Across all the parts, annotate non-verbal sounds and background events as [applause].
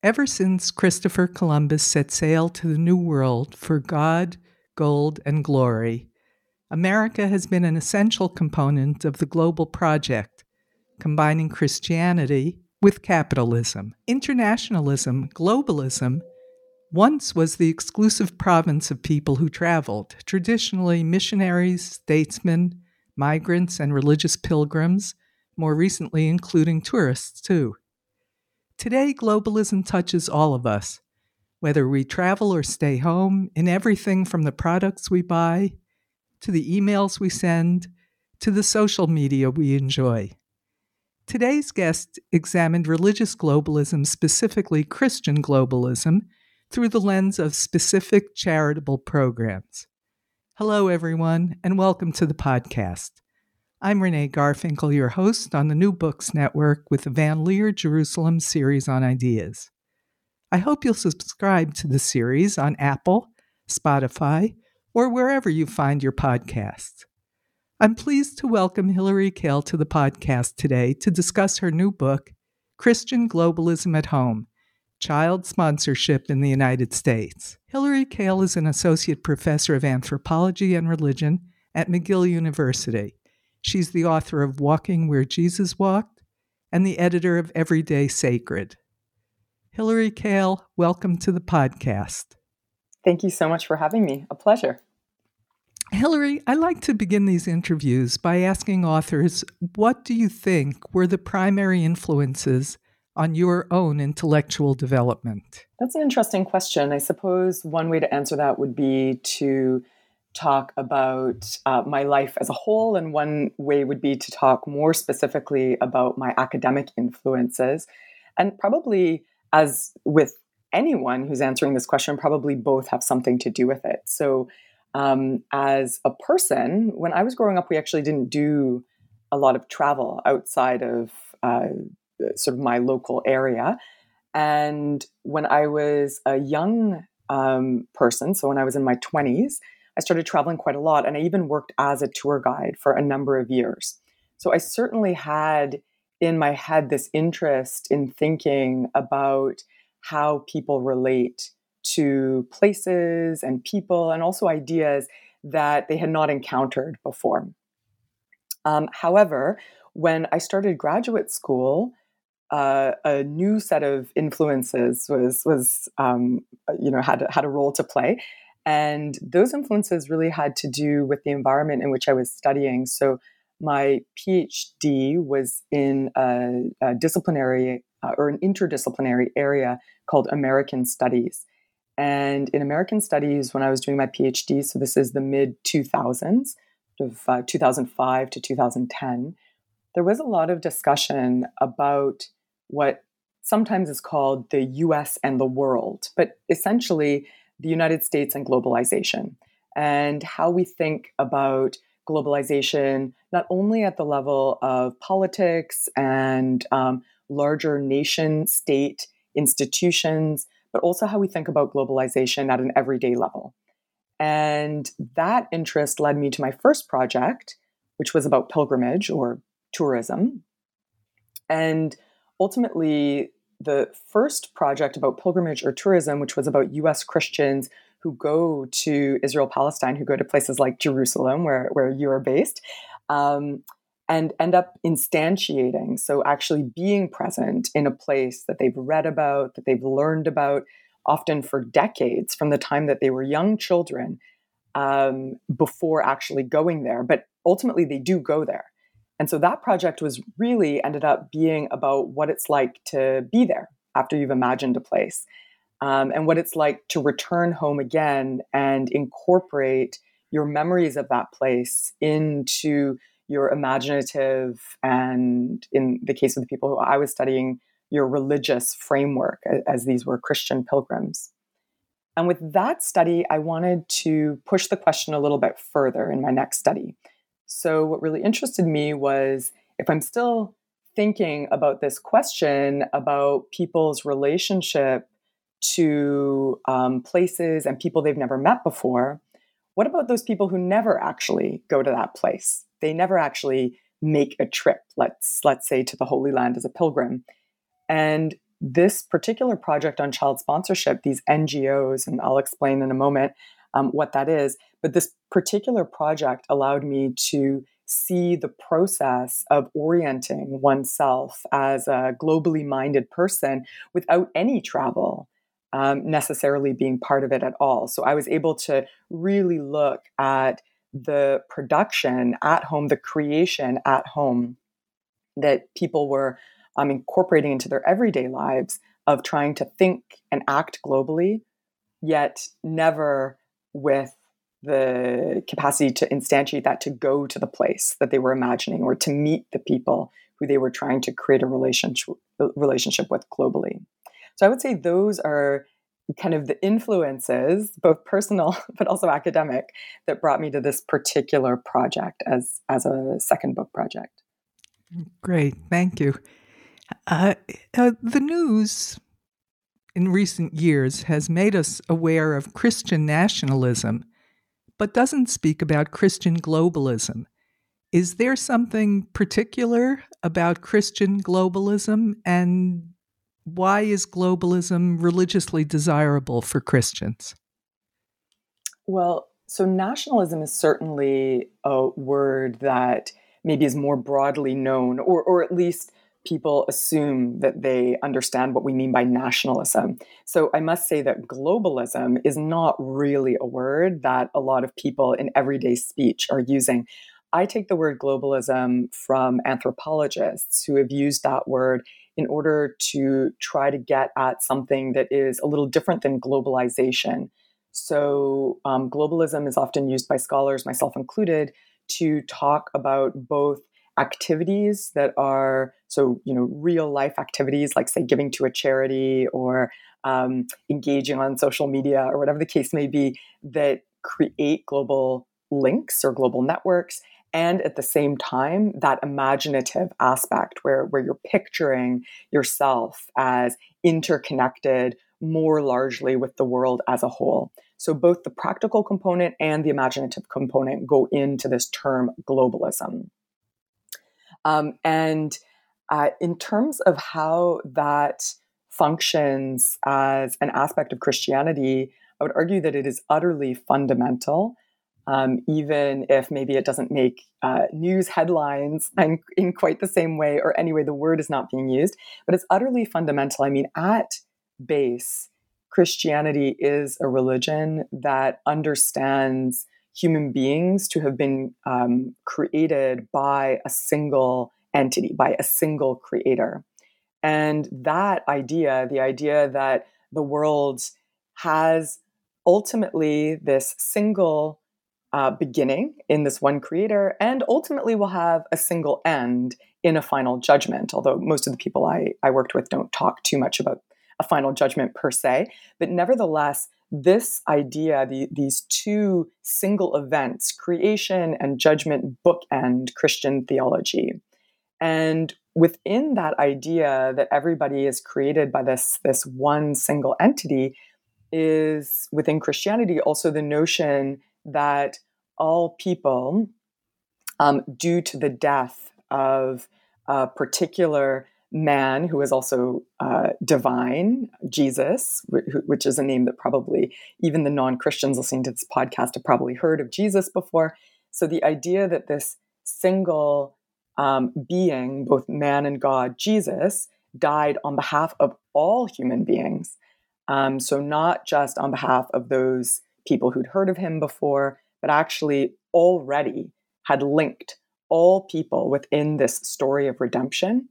Ever since Christopher Columbus set sail to the New World for God, gold, and glory, America has been an essential component of the global project, combining Christianity with capitalism. Internationalism, globalism, once was the exclusive province of people who traveled, traditionally missionaries, statesmen, migrants, and religious pilgrims, more recently including tourists, too. Today, globalism touches all of us, whether we travel or stay home, in everything from the products we buy, to the emails we send, to the social media we enjoy. Today's guest examined religious globalism, specifically Christian globalism, through the lens of specific charitable programs. Hello, everyone, and welcome to the podcast. I'm Renee Garfinkel, your host on the New Books Network with the Van Leer Jerusalem series on ideas. I hope you'll subscribe to the series on Apple, Spotify, or wherever you find your podcasts. I'm pleased to welcome Hillary Kaell to the podcast today to discuss her new book, Christian Globalism at Home Child Sponsorship in the United States. Hillary Kaell is an associate professor of anthropology and religion at McGill University She's the author of Walking Where Jesus Walked and the editor of Everyday Sacred. Hillary Kaell, welcome to the podcast. Thank you so much for having me. A pleasure. Hillary, I like to begin these interviews by asking authors what do you think were the primary influences on your own intellectual development? That's an interesting question. I suppose one way to answer that would be to talk about uh, my life as a whole, and one way would be to talk more specifically about my academic influences. And probably, as with anyone who's answering this question, probably both have something to do with it. So, um, as a person, when I was growing up, we actually didn't do a lot of travel outside of uh, sort of my local area. And when I was a young um, person, so when I was in my 20s, I started traveling quite a lot and I even worked as a tour guide for a number of years. So I certainly had in my head this interest in thinking about how people relate to places and people and also ideas that they had not encountered before. Um, however, when I started graduate school, uh, a new set of influences was was um, you know had had a role to play, and those influences really had to do with the environment in which I was studying. So my PhD was in a, a disciplinary uh, or an interdisciplinary area called American Studies. And in American Studies, when I was doing my PhD, so this is the mid 2000s, of uh, 2005 to 2010, there was a lot of discussion about what sometimes is called the US and the world, but essentially the United States and globalization, and how we think about globalization, not only at the level of politics and um, larger nation state institutions, but also how we think about globalization at an everyday level. And that interest led me to my first project, which was about pilgrimage or tourism. And ultimately, the first project about pilgrimage or tourism, which was about US Christians who go to Israel Palestine, who go to places like Jerusalem, where, where you are based, um, and end up instantiating. So, actually being present in a place that they've read about, that they've learned about, often for decades from the time that they were young children um, before actually going there. But ultimately, they do go there. And so that project was really ended up being about what it's like to be there after you've imagined a place um, and what it's like to return home again and incorporate your memories of that place into your imaginative and in the case of the people who I was studying your religious framework, as these were Christian pilgrims. And with that study, I wanted to push the question a little bit further in my next study. So, what really interested me was if I'm still thinking about this question about people's relationship to um, places and people they've never met before, what about those people who never actually go to that place? They never actually make a trip, let's let's say to the Holy Land as a pilgrim. And this particular project on child sponsorship, these NGOs, and I'll explain in a moment um, what that is, but this particular project allowed me to see the process of orienting oneself as a globally minded person without any travel um, necessarily being part of it at all. So I was able to really look at the production at home, the creation at home that people were um, incorporating into their everyday lives of trying to think and act globally, yet never with the capacity to instantiate that to go to the place that they were imagining or to meet the people who they were trying to create a relationship relationship with globally. So I would say those are kind of the influences, both personal [laughs] but also academic, that brought me to this particular project as as a second book project. Great, thank you. Uh, uh, the news in recent years has made us aware of Christian nationalism, but doesn't speak about Christian globalism. Is there something particular about Christian globalism, and why is globalism religiously desirable for Christians? Well, so nationalism is certainly a word that maybe is more broadly known, or, or at least people assume that they understand what we mean by nationalism. So I must say that globalism is not really a word that a lot of people in everyday speech are using. I take the word globalism from anthropologists who have used that word in order to try to get at something that is a little different than globalization. So, um, globalism is often used by scholars, myself included, to talk about both activities that are so you know real life activities like say giving to a charity or um, engaging on social media or whatever the case may be that create global links or global networks. And at the same time that imaginative aspect where where you're picturing yourself as interconnected more largely with the world as a whole. So both the practical component and the imaginative component go into this term globalism um, and uh, in terms of how that functions as an aspect of christianity i would argue that it is utterly fundamental um, even if maybe it doesn't make uh, news headlines in, in quite the same way, or anyway, the word is not being used. But it's utterly fundamental. I mean, at base, Christianity is a religion that understands human beings to have been um, created by a single entity, by a single creator. And that idea, the idea that the world has ultimately this single uh, beginning in this one creator, and ultimately will have a single end in a final judgment. Although most of the people I, I worked with don't talk too much about a final judgment per se, but nevertheless, this idea, the, these two single events, creation and judgment, bookend Christian theology. And within that idea that everybody is created by this, this one single entity, is within Christianity also the notion that all people, um, due to the death of a particular man who is also uh, divine, Jesus, which is a name that probably even the non Christians listening to this podcast have probably heard of Jesus before. So the idea that this single um, being, both man and God, Jesus, died on behalf of all human beings. Um, so not just on behalf of those people who'd heard of him before, but actually already had linked all people within this story of redemption.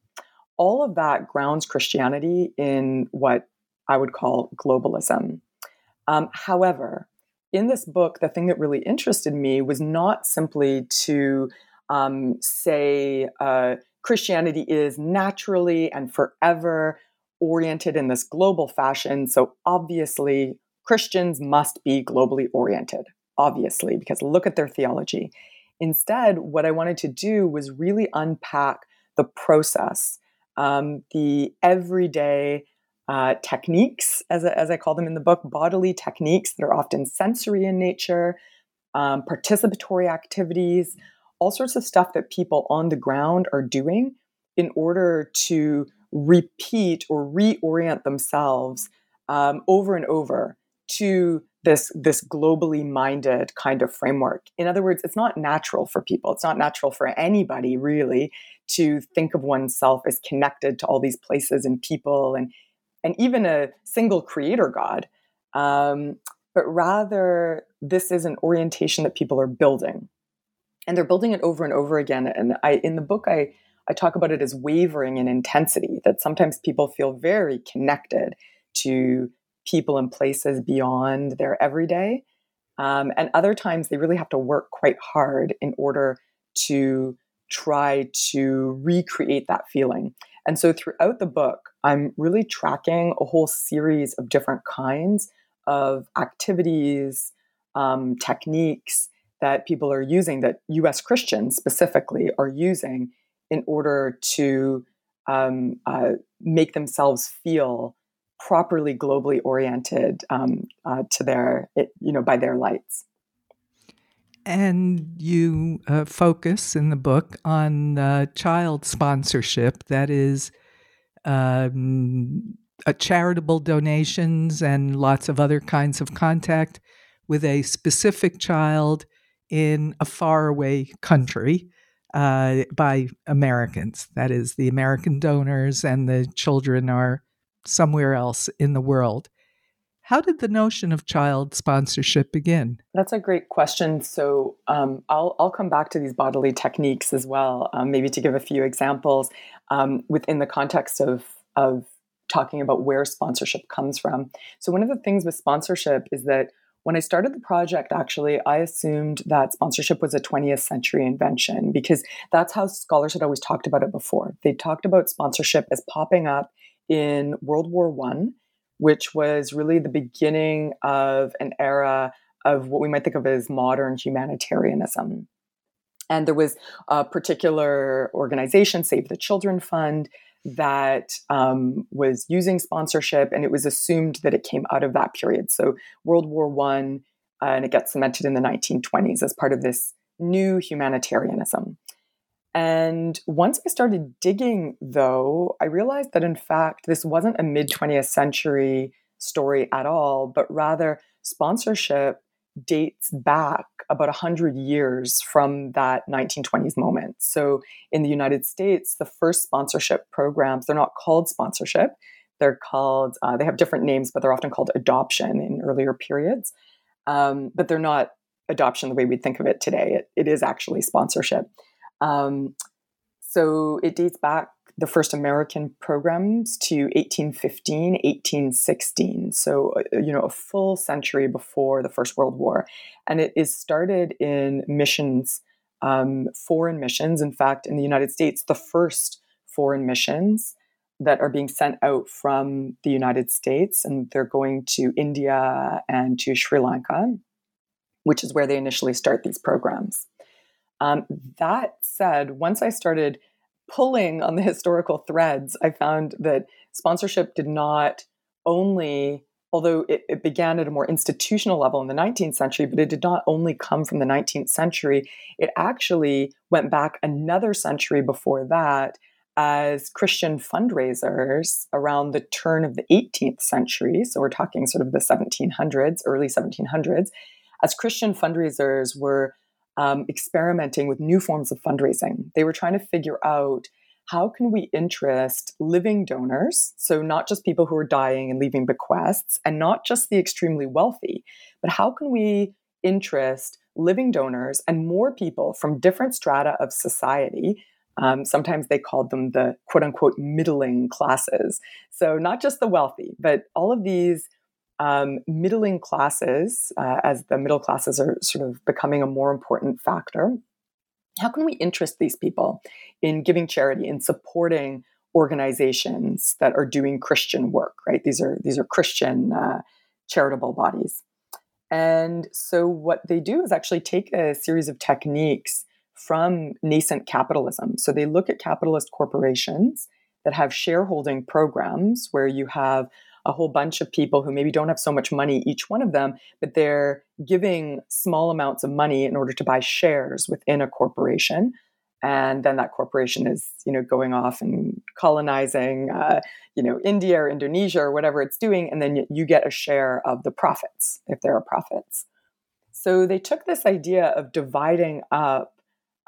All of that grounds Christianity in what I would call globalism. Um, however, in this book, the thing that really interested me was not simply to um, say uh, Christianity is naturally and forever oriented in this global fashion. So obviously, Christians must be globally oriented, obviously, because look at their theology. Instead, what I wanted to do was really unpack the process, um, the everyday uh, techniques, as, as I call them in the book, bodily techniques that are often sensory in nature, um, participatory activities, all sorts of stuff that people on the ground are doing in order to repeat or reorient themselves um, over and over to this this globally minded kind of framework. In other words, it's not natural for people. It's not natural for anybody really to think of oneself as connected to all these places and people and and even a single creator God. Um, but rather, this is an orientation that people are building, and they're building it over and over again. And I, in the book, I I talk about it as wavering in intensity. That sometimes people feel very connected to people and places beyond their everyday. Um, and other times they really have to work quite hard in order to try to recreate that feeling. And so throughout the book, I'm really tracking a whole series of different kinds of activities, um, techniques that people are using, that US Christians specifically are using in order to um, uh, make themselves feel properly globally oriented um, uh, to their, it, you know, by their lights. And you uh, focus in the book on uh, child sponsorship, that is, um, charitable donations and lots of other kinds of contact with a specific child in a faraway country uh, by Americans. That is, the American donors and the children are somewhere else in the world. How did the notion of child sponsorship begin? That's a great question. So um, I'll, I'll come back to these bodily techniques as well, um, maybe to give a few examples um, within the context of, of talking about where sponsorship comes from. So, one of the things with sponsorship is that when I started the project, actually, I assumed that sponsorship was a 20th century invention because that's how scholars had always talked about it before. They talked about sponsorship as popping up in World War One, which was really the beginning of an era of what we might think of as modern humanitarianism. And there was a particular organization, Save the Children Fund, that um, was using sponsorship, and it was assumed that it came out of that period. So World War One, uh, and it gets cemented in the 1920s as part of this new humanitarianism. And once I started digging, though, I realized that in fact, this wasn't a mid 20th century story at all, but rather sponsorship dates back about 100 years from that 1920s moment. So in the United States, the first sponsorship programs, they're not called sponsorship. They're called, uh, they have different names, but they're often called adoption in earlier periods. Um, but they're not adoption the way we'd think of it today. It, it is actually sponsorship. Um, so it dates back the first American programs to 1815, 1816. So, uh, you know, a full century before the First World War. And it is started in missions, um, foreign missions. In fact, in the United States, the first foreign missions that are being sent out from the United States, and they're going to India and to Sri Lanka, which is where they initially start these programs. Um, that said, once I started pulling on the [laughs] historical threads, I found that sponsorship did not only, although it, it, began at a more institutional level in the 19th century, but it did not only come from the 19th century. It actually went back another century before that as Christian fundraisers around the turn of the 18th century. So we're talking sort of the 1700s, early 1700s, as Christian fundraisers were um, experimenting with new forms of fundraising. They were trying to figure out how can we interest living donors, so not just people who are dying and leaving bequests, and not just the extremely wealthy, but how can we interest living donors and more people from different strata of society um, sometimes they called them the quote unquote middling classes. So, not just the wealthy, but all of these um, middling classes, uh, as the middle classes are sort of becoming a more important factor, how can we interest these people in giving charity, in supporting organizations that are doing Christian work, right? These are these are Christian uh, charitable bodies. And so what they do is actually take a series of techniques from nascent capitalism. So they look at capitalist corporations that have shareholding programs where you have a whole bunch of people who maybe don't have so much money, each one of them, but they're giving small amounts of money in order to buy shares within a corporation. And then that corporation is, you know, going off and colonizing, uh, you know, India or Indonesia or whatever it's doing, and then you get a share of the profits if there are profits. So they took this idea of dividing up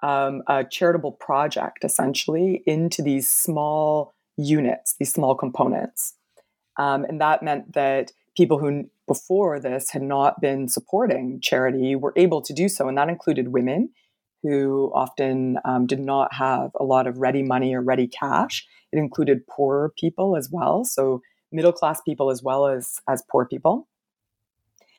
um, a charitable project essentially into these small units, these small components. Um, and that meant that people who before this had not been supporting charity were able to do so. And that included women who often um, did not have a lot of ready money or ready cash. It included poorer people as well. So middle class people as well as, as poor people.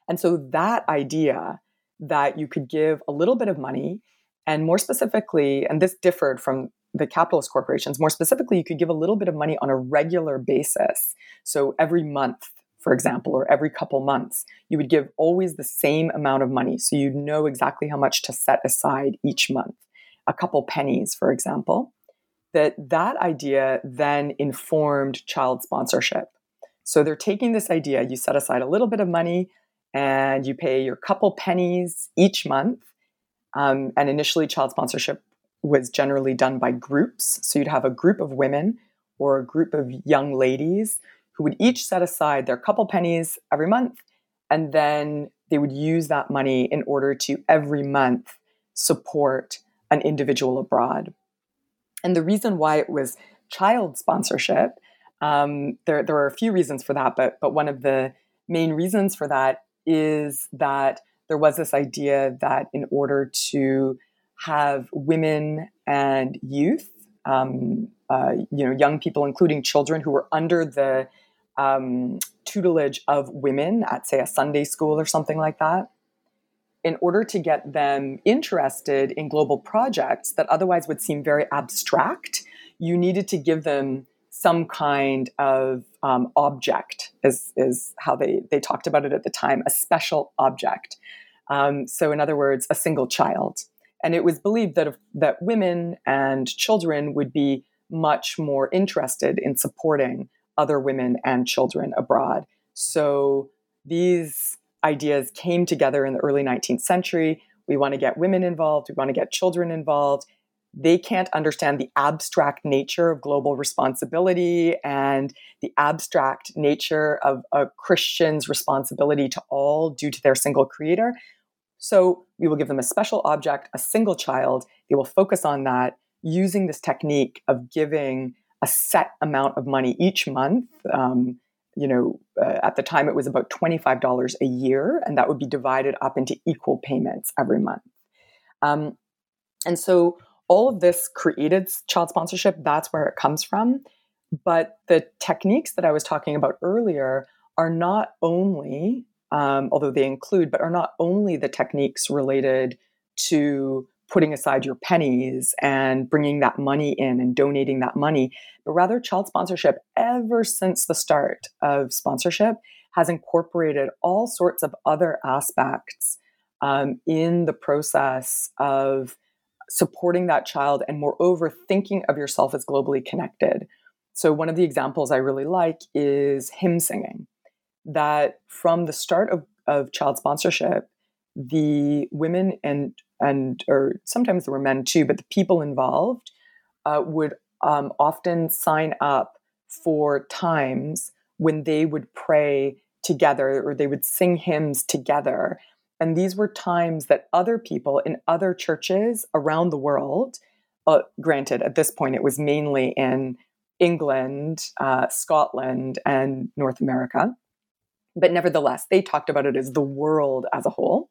And so that idea that you could give a little bit of money and more specifically, and this differed from the capitalist corporations, more specifically, you could give a little bit of money on a regular basis. So every month, for example, or every couple months, you would give always the same amount of money. So you'd know exactly how much to set aside each month. A couple pennies, for example. That that idea then informed child sponsorship. So they're taking this idea, you set aside a little bit of money and you pay your couple pennies each month. Um, and initially, child sponsorship was generally done by groups. So you'd have a group of women or a group of young ladies who would each set aside their couple pennies every month. And then they would use that money in order to every month support an individual abroad. And the reason why it was child sponsorship, um, there, there are a few reasons for that, but, but one of the main reasons for that is that there was this idea that in order to have women and youth, um, uh, you know, young people, including children who were under the um, tutelage of women at, say, a Sunday school or something like that, in order to get them interested in global projects that otherwise would seem very abstract, you needed to give them some kind of um, object, is, is how they, they talked about it at the time, a special object. Um, so, in other words, a single child. And it was believed that, that women and children would be much more interested in supporting other women and children abroad. So these ideas came together in the early 19th century. We want to get women involved, we want to get children involved. They can't understand the abstract nature of global responsibility and the abstract nature of a Christian's responsibility to all due to their single creator. So we will give them a special object, a single child. They will focus on that using this technique of giving a set amount of money each month. Um, you know, uh, at the time it was about $25 a year, and that would be divided up into equal payments every month. Um, and so all of this created child sponsorship. That's where it comes from. But the techniques that I was talking about earlier are not only um, although they include, but are not only the techniques related to putting aside your pennies and bringing that money in and donating that money, but rather child sponsorship, ever since the start of sponsorship, has incorporated all sorts of other aspects um, in the process of supporting that child and, moreover, thinking of yourself as globally connected. So, one of the examples I really like is hymn singing that from the start of, of child sponsorship, the women and and or sometimes there were men too, but the people involved uh, would um, often sign up for times when they would pray together or they would sing hymns together. And these were times that other people in other churches around the world, uh, granted, at this point it was mainly in England, uh, Scotland, and North America, but nevertheless, they talked about it as the world as a whole.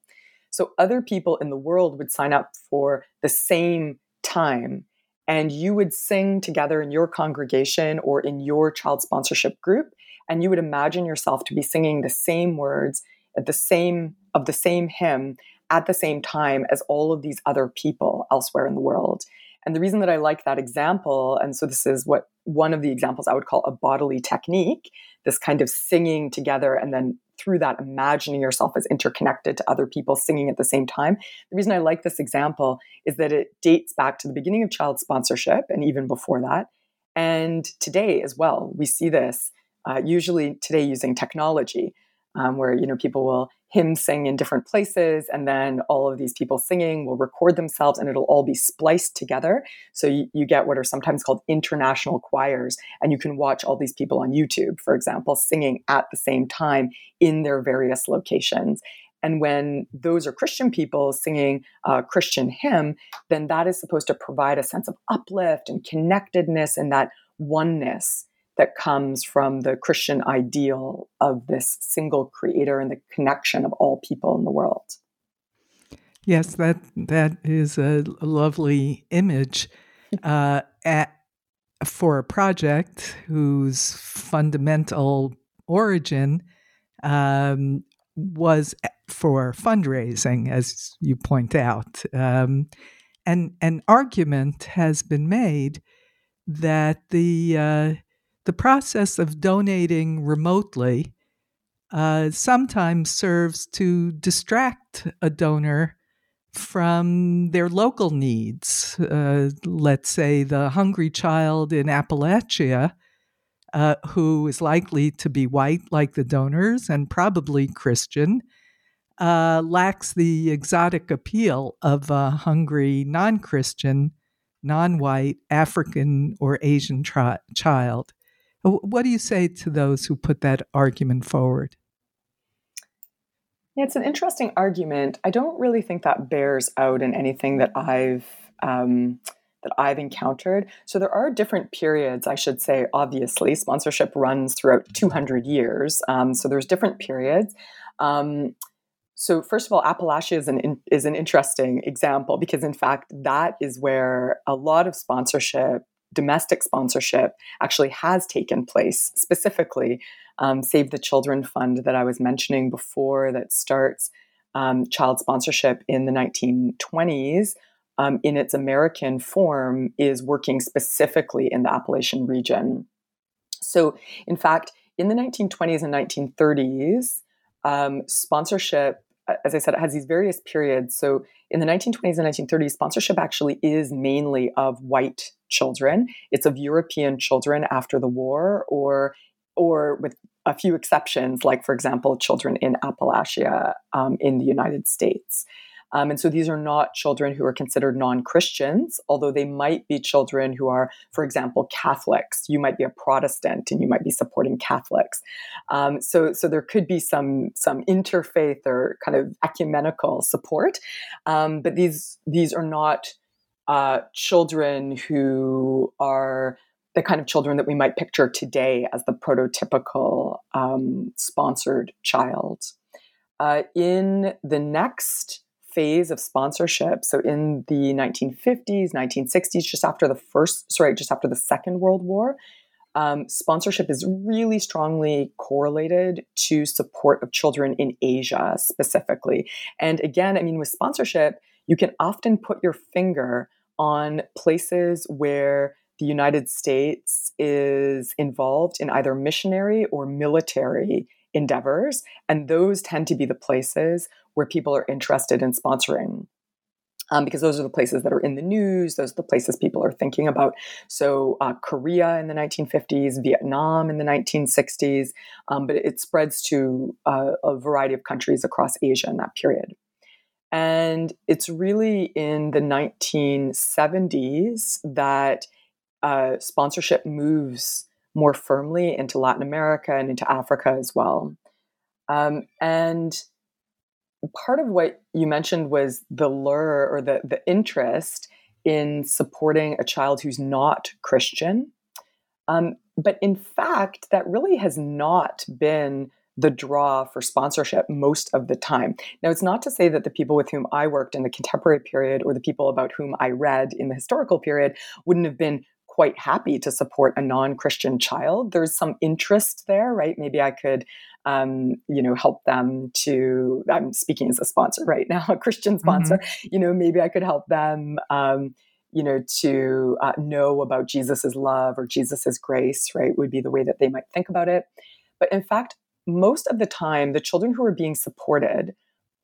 So other people in the world would sign up for the same time, and you would sing together in your congregation or in your child sponsorship group, and you would imagine yourself to be singing the same words at the same of the same hymn at the same time as all of these other people elsewhere in the world. And the reason that I like that example, and so this is what one of the examples I would call a bodily technique, this kind of singing together and then through that imagining yourself as interconnected to other people singing at the same time. The reason I like this example is that it dates back to the beginning of child sponsorship and even before that. And today as well, we see this uh, usually today using technology, um, where you know people will hymn sing in different places, and then all of these people singing will record themselves, and it'll all be spliced together. So you, you get what are sometimes called international choirs, and you can watch all these people on YouTube, for example, singing at the same time in their various locations. And when those are Christian people singing a Christian hymn, then that is supposed to provide a sense of uplift and connectedness and that oneness that comes from the Christian ideal of this single creator and the connection of all people in the world. Yes, that that is a lovely image [laughs] uh, at, for a project whose fundamental origin um, was for fundraising, as you point out. Um, and an argument has been made that the uh, the process of donating remotely uh, sometimes serves to distract a donor from their local needs. Uh, let's say the hungry child in Appalachia, uh, who is likely to be white like the donors and probably Christian, uh, lacks the exotic appeal of a hungry non Christian, non white, African, or Asian tri- child. What do you say to those who put that argument forward? Yeah, it's an interesting argument. I don't really think that bears out in anything that I've um, that I've encountered. So there are different periods, I should say. Obviously, sponsorship runs throughout 200 years, um, so there's different periods. Um, so first of all, Appalachia is an is an interesting example because in fact that is where a lot of sponsorship domestic sponsorship actually has taken place, specifically um, Save the Children Fund that I was mentioning before, that starts um, child sponsorship in the 1920s. Um, in its American form, is working specifically in the Appalachian region. So, in fact, in the 1920s and 1930s, um, sponsorship as I said, it has these various periods. So in the 1920s and 1930s, sponsorship actually is mainly of white children. It's of European children after the war, or or with a few exceptions, like for example, children in Appalachia um, in the United States. Um, and so these are not children who are considered non Christians, although they might be children who are, for example, Catholics. You might be a Protestant and you might be supporting Catholics. Um, so, so there could be some, some interfaith or kind of ecumenical support. Um, but these, these are not uh, children who are the kind of children that we might picture today as the prototypical um, sponsored child. Uh, in the next phase of sponsorship. So in the 1950s, 1960s, just after the first, sorry, just after the Second World War, um, sponsorship is really strongly correlated to support of children in Asia specifically. And again, I mean, with sponsorship, you can often put your finger on places where the United States is involved in either missionary or military endeavors. And those tend to be the places where people are interested in sponsoring. Um, because those are the places that are in the news, those are the places people are thinking about. So, uh, Korea in the 1950s, Vietnam in the 1960s, um, but it spreads to uh, a variety of countries across Asia in that period. And it's really in the 1970s that uh, sponsorship moves more firmly into Latin America and into Africa as well. Um, and part of what you mentioned was the lure or the, the interest in supporting a child who's not Christian. Um, but in fact, that really has not been the draw for sponsorship most of the time. Now, it's not to say that the people with whom I worked in the contemporary period or the people about whom I read in the historical period wouldn't have been quite happy to support a non-Christian child. There's some interest there, right? Maybe I could, um, you know, help them to. I'm speaking as a sponsor right now, [laughs] a Christian sponsor. Mm-hmm. You know, maybe I could help them. Um, you know, to uh, know about Jesus's love or Jesus's grace, right, would be the way that they might think about it. But in fact, most of the time, the children who are being supported,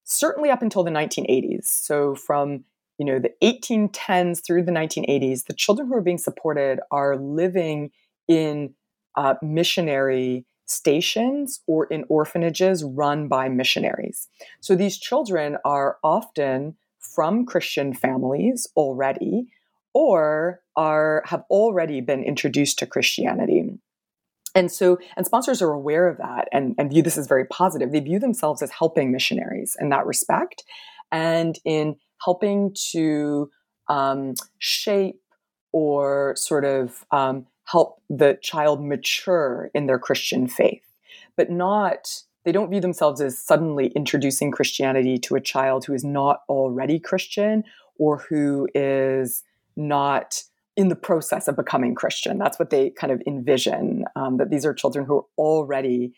certainly up until the 1980s, so from you know the 1810s through the 1980s, the children who are being supported are living in uh, missionary stations or in orphanages run by missionaries. So these children are often from Christian families already or are have already been introduced to Christianity. And so, and sponsors are aware of that and, and view this as very positive. They view themselves as helping missionaries in that respect and in helping to um, shape or sort of um, help the child mature in their Christian faith, but not, they don't view themselves as suddenly introducing Christianity to a child who is not already Christian or who is not in the process of becoming Christian. That's what they kind of envision um, that these are children who are already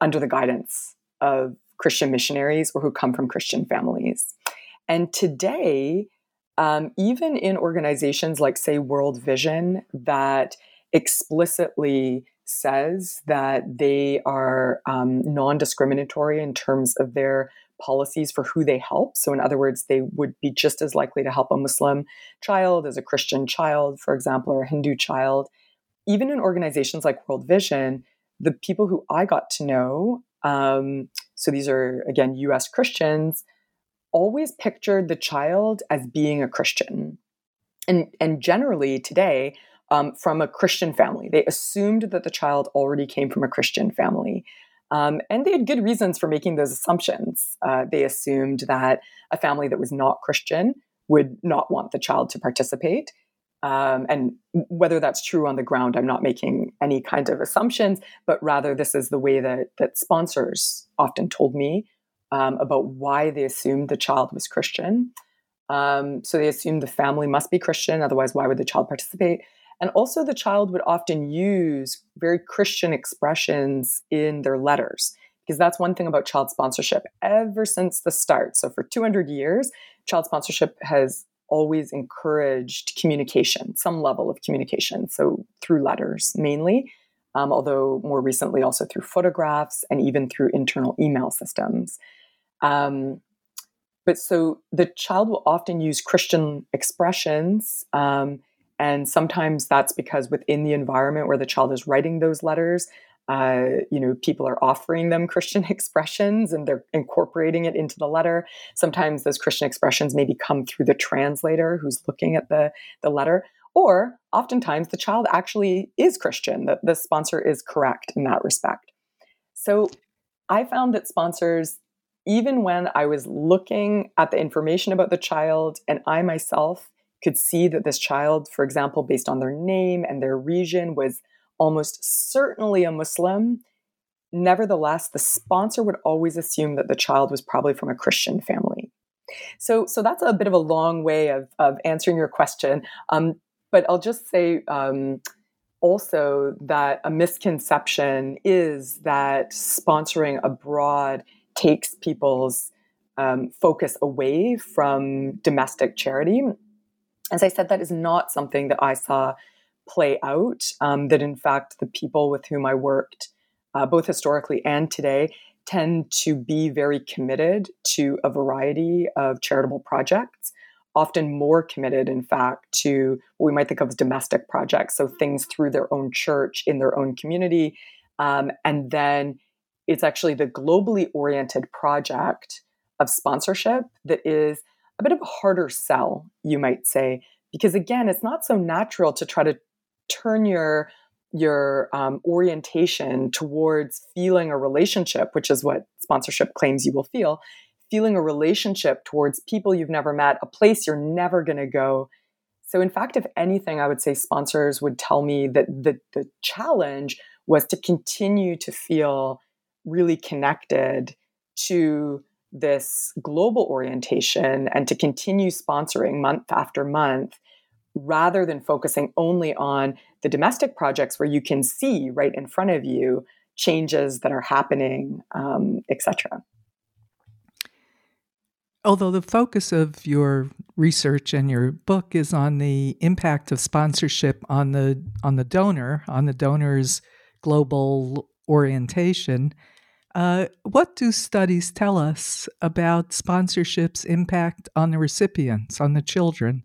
under the guidance of Christian missionaries or who come from Christian families. And today, um, even in organizations like, say, World Vision, that explicitly says that they are um, non discriminatory in terms of their policies for who they help. So, in other words, they would be just as likely to help a Muslim child as a Christian child, for example, or a Hindu child. Even in organizations like World Vision, the people who I got to know, um, so these are again US Christians, always pictured the child as being a Christian. And, and generally today, um, from a Christian family. They assumed that the child already came from a Christian family. Um, and they had good reasons for making those assumptions. Uh, they assumed that a family that was not Christian would not want the child to participate. Um, and whether that's true on the ground, I'm not making any kind of assumptions, but rather this is the way that, that sponsors often told me um, about why they assumed the child was Christian. Um, so they assumed the family must be Christian, otherwise, why would the child participate? And also, the child would often use very Christian expressions in their letters, because that's one thing about child sponsorship. Ever since the start, so for 200 years, child sponsorship has always encouraged communication, some level of communication. So through letters mainly, um, although more recently also through photographs and even through internal email systems. Um, but so the child will often use Christian expressions um, and sometimes that's because within the environment where the child is writing those letters, uh, you know, people are offering them Christian [laughs] expressions and they're incorporating it into the letter. Sometimes those Christian expressions maybe come through the translator who's looking at the, the letter. Or oftentimes the child actually is Christian, that the sponsor is correct in that respect. So I found that sponsors, even when I was looking at the information about the child and I myself could see that this child, for example, based on their name and their region, was almost certainly a Muslim. Nevertheless, the sponsor would always assume that the child was probably from a Christian family. So, so that's a bit of a long way of, of answering your question. Um, but I'll just say um, also that a misconception is that sponsoring abroad takes people's um, focus away from domestic charity as I said, that is not something that I saw play out. Um, that in fact, the people with whom I worked, uh, both historically and today, tend to be very committed to a variety of charitable projects, often more committed, in fact, to what we might think of as domestic projects. So things through their own church, in their own community. Um, and then it's actually the globally oriented project of sponsorship that is a bit of a harder sell, you might say, because again, it's not so natural to try to turn your your um, orientation towards feeling a relationship, which is what sponsorship claims you will feel, feeling a relationship towards people you've never met, a place you're never going to go. So, in fact, if anything, I would say sponsors would tell me that the, the challenge was to continue to feel really connected to this global orientation and to continue sponsoring month after month rather than focusing only on the domestic projects where you can see right in front of you changes that are happening um, etc although the focus of your research and your book is on the impact of sponsorship on the on the donor, on the donor's global orientation, uh, what do studies tell us about sponsorship's impact on the recipients, on the children?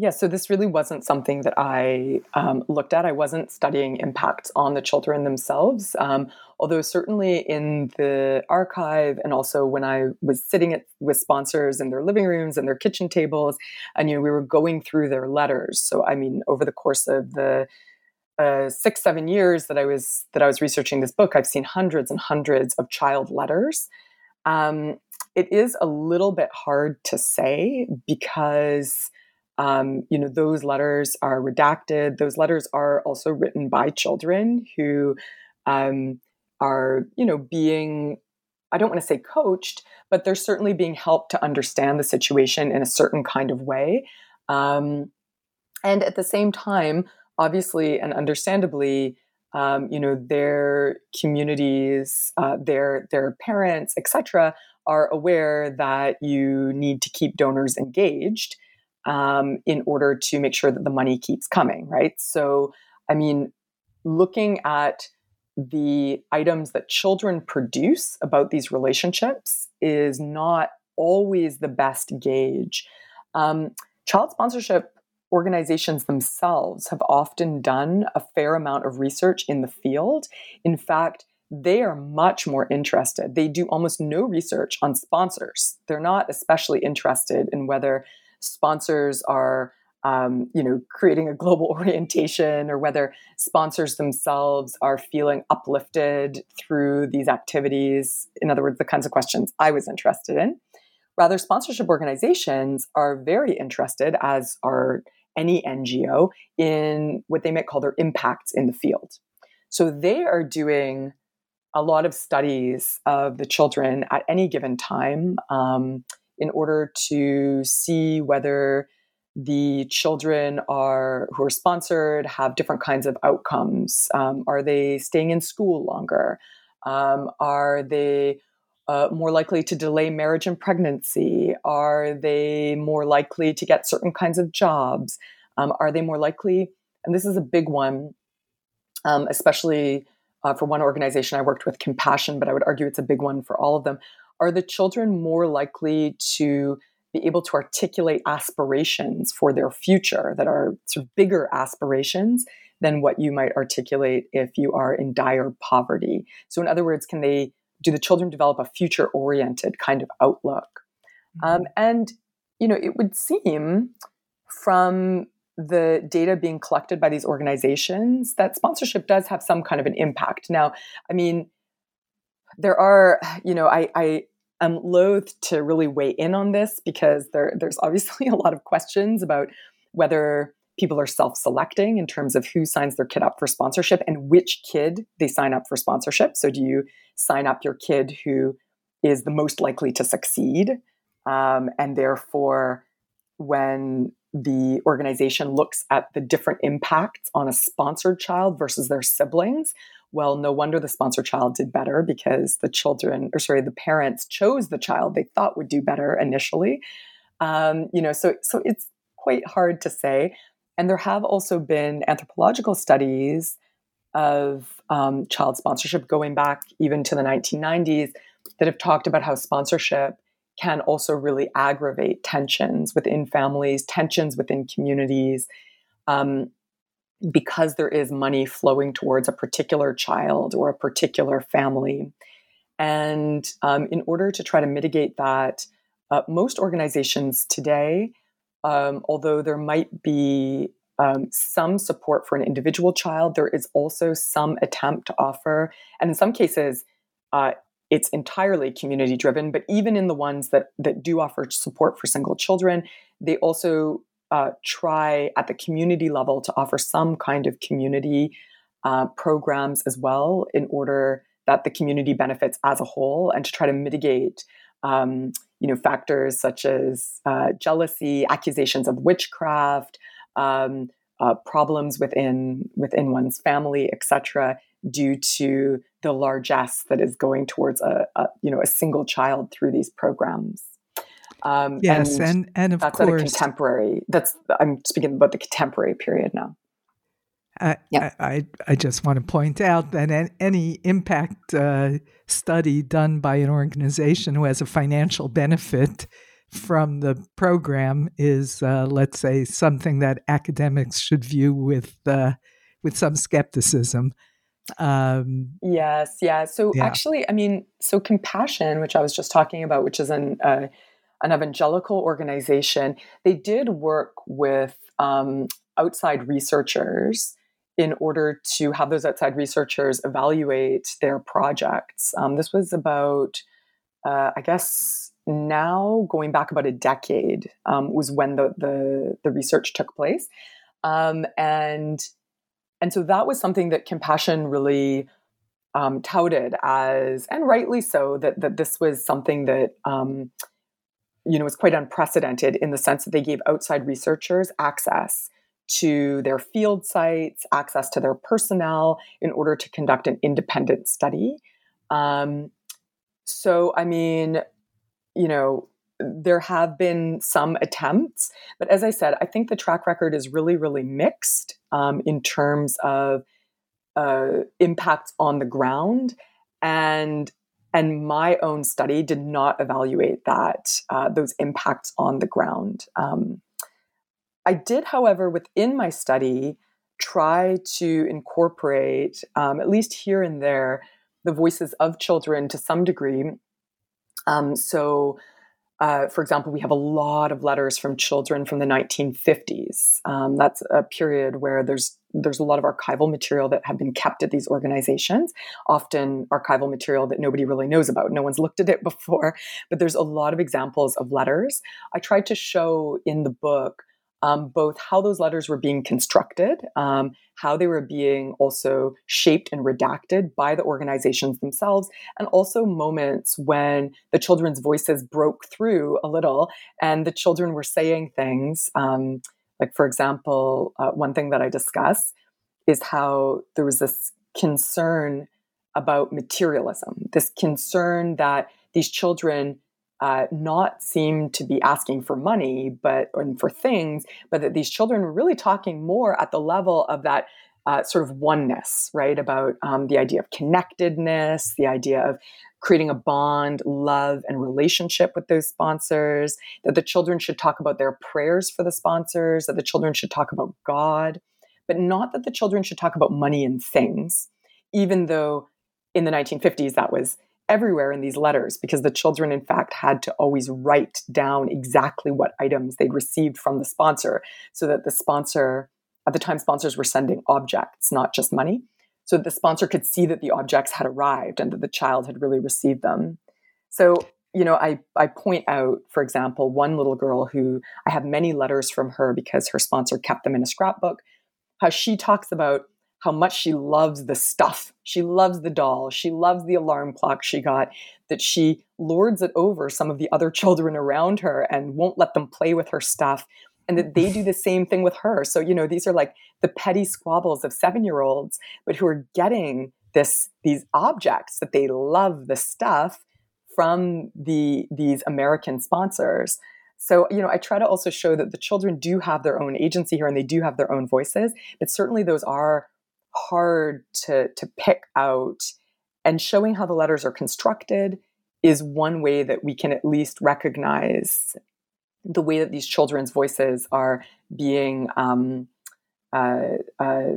Yeah, so this really wasn't something that I um, looked at. I wasn't studying impacts on the children themselves, um, although certainly in the archive and also when I was sitting at, with sponsors in their living rooms and their kitchen tables, and you know we were going through their letters. So I mean, over the course of the uh, six seven years that I was that I was researching this book, I've seen hundreds and hundreds of child letters. Um, it is a little bit hard to say because um, you know, those letters are redacted. Those letters are also written by children who um, are, you know, being, I don't want to say coached, but they're certainly being helped to understand the situation in a certain kind of way. Um, and at the same time, obviously and understandably, um, you know, their communities, uh, their their parents, etc., are aware that you need to keep donors engaged um, in order to make sure that the money keeps coming, right? So, I mean, looking at the items that children produce about these relationships is not always the best gauge. Um, child sponsorship organizations themselves have often done a fair amount of research in the field. In fact, they are much more interested. They do almost no research on sponsors. They're not especially interested in whether sponsors are um, you know creating a global [laughs] orientation or whether sponsors themselves are feeling uplifted through these activities in other words the kinds of questions i was interested in. Rather sponsorship organizations are very interested as are any ngo in what they might call their impacts in the field. So they are doing a lot of studies of the children at any given time um, in order to see whether the children are who are sponsored have different kinds of outcomes. Um, are they staying in school longer? Um, are they uh, more likely to delay marriage and pregnancy? Are they more likely to get certain kinds of jobs? Um, are they more likely, and this is a big one, um, especially uh, for one organization I worked with, Compassion, but I would argue it's a big one for all of them are the children more likely to be able to articulate aspirations for their future that are sort of bigger aspirations than what you might articulate if you are in dire poverty. So, in other words, can they do the children develop a future oriented kind of outlook? Mm-hmm. Um, and you know, it would seem from the data being collected by these organizations that sponsorship does have some kind of an impact. Now, I mean, there are, you know, I, I am loath to really weigh in on this because there, there's obviously [laughs] a lot of questions about whether people are self-selecting in terms of who signs their kid up for sponsorship and which kid they sign up for sponsorship. So, do you sign up your kid who is the most likely to succeed, um, and therefore, when the organization looks at the different impacts on a sponsored child versus their siblings, well, no wonder the sponsor child did better because the children, or sorry, the parents chose the child they thought would do better initially. Um, you know, so so it's quite hard to say. And there have also been anthropological studies of um, child sponsorship going back even to the 1990s that have talked about how sponsorship can also really aggravate tensions within families, tensions within communities. Um, because there is money flowing towards a particular child or a particular family. And um, in order to try to mitigate that, uh, most organizations today, um, although there might be um, some support for an individual child, there is also some attempt to offer, and in some cases, uh, it's entirely community driven. But even in the ones that that do offer support for single children, they also uh, try at the community level to offer some kind of community uh, programs as well in order that the community benefits as a whole and to try to mitigate um, you know factors such as uh, jealousy accusations of witchcraft um, uh, problems within within one's family etc due to the largesse that is going towards a, a you know a single child through these programs. Um, yes, and, and, and of that's course, contemporary. That's I'm speaking about the contemporary period now. I, yeah. I, I just want to point out that any impact uh, study done by an organization who has a financial benefit from the program is, uh, let's say, something that academics should view with uh, with some skepticism. Um, yes, yeah. So yeah. actually, I mean, so compassion, which I was just talking about, which is an uh, an evangelical organization, they did work with um, outside researchers in order to have those outside researchers evaluate their projects. Um, this was about, uh, I guess, now going back about a decade um, was when the, the, the research took place, um, and and so that was something that Compassion really um, touted as, and rightly so, that that this was something that um, you know was quite unprecedented in the sense that they gave outside researchers access to their field sites, access to their personnel in order to conduct an independent study. Um, so, I mean, you know, there have been some attempts, but as I said, I think the track record is really, really mixed um, in terms of uh, impacts on the ground, and and my own study did not evaluate that uh, those impacts on the ground. Um, I did, however, within my study, try to incorporate, um, at least here and there, the voices of children to some degree. Um, so, uh, for example, we have a lot of letters from children from the 1950s. Um, that's a period where there's there's a lot of archival material that have been kept at these organizations. Often archival material that nobody really knows about. No one's looked at it [laughs] before, but there's a lot of examples of letters. I tried to show in the book um, both how those letters were being constructed, um, how they were being also shaped and redacted by the organizations themselves, and also moments when the children's voices broke through a little and the children were saying things. Um, like, for example, uh, one thing that I discuss is how there was this concern about materialism, this concern that these children uh, not seem to be asking for money, but and for things, but that these children were really talking more at the level of that uh, sort of oneness, right? About um, the idea of connectedness, the idea of creating a bond, love, and relationship with those sponsors. That the children should talk about their prayers for the sponsors. That the children should talk about God, but not that the children should talk about money and things, even though in the 1950s that was everywhere in these letters because the children, in fact, had to always write down exactly what items they'd received from the sponsor so that the sponsor, at the time, sponsors were sending objects, not just money. So that the sponsor could see that the objects had arrived and that the child had really received them. So, you know, I, I point out, for example, one little girl who I have many letters from her because her sponsor kept them in a scrapbook, how she talks about how much she loves the stuff. She loves the doll. She loves the alarm clock she got, that she lords it over some of the other [laughs] children around her and won't let them play with her stuff. And that they do the [laughs] same thing with her. So, you know, these are like the petty squabbles of seven year olds, but who are getting this, these objects that they love the stuff from the, these American sponsors. So, you know, I try to also show that the children do have their own agency here and they do have their own voices, but certainly those are hard to, to pick out. And showing how the letters are constructed is one way that we can at least recognize the way that these children's voices are being um, uh, uh,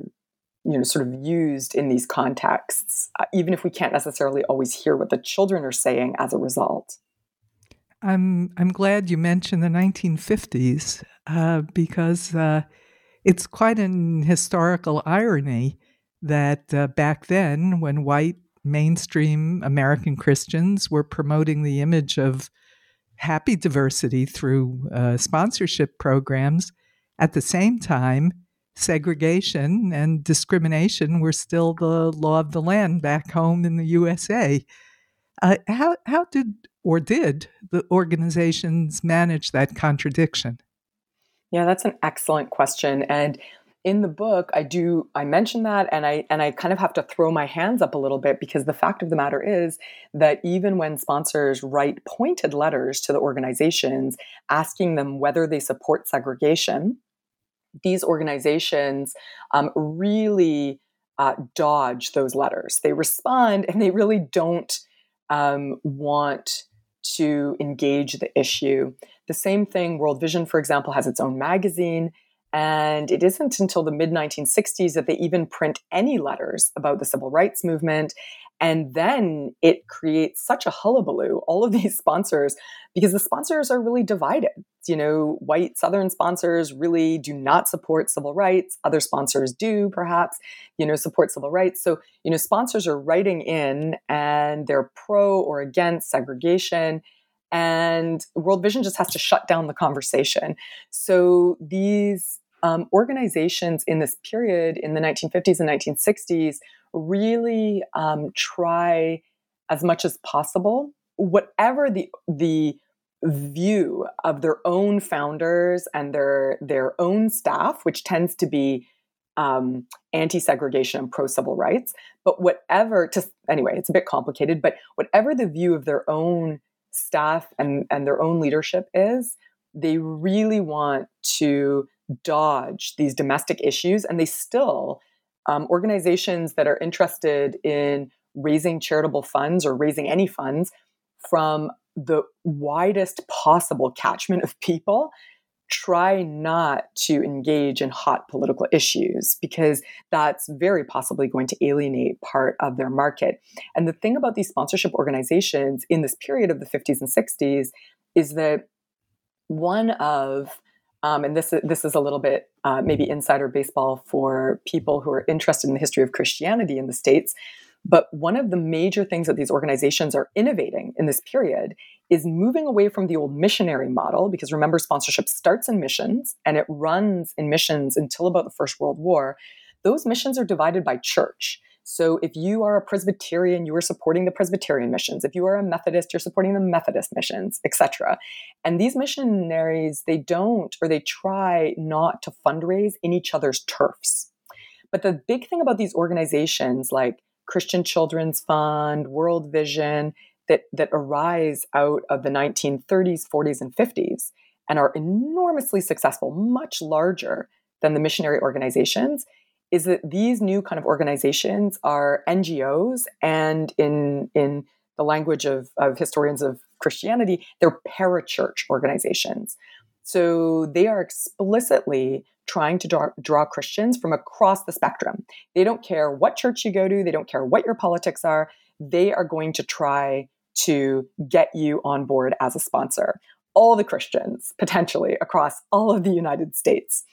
you know sort of used in these contexts uh, even if we can't necessarily always hear what the children are saying as a result i'm i'm glad you mentioned the 1950s uh, because uh, it's quite an historical irony that uh, back then, when white mainstream American Christians were promoting the image of happy diversity through uh, sponsorship programs, at the same time, segregation and discrimination were still the law of the land back home in the USA. Uh, how, how did or did the organizations manage that contradiction? Yeah, that's an excellent question. And in the book i do i mention that and i and i kind of have to throw my hands up a little bit because the fact of the matter is that even when sponsors write pointed letters to the organizations asking them whether they support segregation these organizations um, really uh, dodge those letters they respond and they really don't um, want to engage the issue the same thing world vision for example has its own magazine and it isn't until the mid 1960s that they even print any letters about the civil rights movement. And then it creates such a hullabaloo, all of these [laughs] sponsors, because the sponsors are really divided. You know, white Southern sponsors really do not support civil rights. Other sponsors do, perhaps, you know, support civil rights. So, you know, sponsors are writing in and they're pro or against segregation and World Vision just has to shut down the conversation. So these um, organizations in this period in the 1950s and 1960s really um, try as much as possible whatever the the view of their own founders and their their own staff which tends to be um, anti-segregation and pro-civil rights but whatever to anyway it's a bit complicated but whatever the view of their own staff and and their own leadership is they really want to dodge these domestic issues, and they still, um, organizations that are interested in raising charitable funds or raising any funds from the widest possible catchment of people try not to engage in hot political issues because that's very possibly going to alienate part of their market. And the thing about these sponsorship organizations in this period of the 50s and 60s is that one of um, and this this is a little bit uh, maybe insider baseball for people who are interested in the history of Christianity in the states. But one of the major things that these organizations are innovating in this period is moving away from the old missionary model, because remember, sponsorship starts in missions and it runs in missions until about the First World War. Those missions are divided by church. So if you are a Presbyterian, you are supporting the Presbyterian missions. If you are a Methodist, you're supporting the Methodist missions, etc. And these missionaries, they don't or they try not to fundraise in each other's turfs. But the big thing about these organizations like Christian Children's Fund, World Vision, that, that arise out of the 1930s, 40s, and 50s and are enormously successful, much larger than the missionary organizations, is that these new kind of organizations are NGOs and in in the language of, of historians of Christianity, they're parachurch organizations. So they are explicitly trying to draw, draw, Christians from across the spectrum. They don't care what church you go to, they don't care what your politics are. They are going to try to get you on board as a sponsor. All the Christians, potentially, across all of the United States.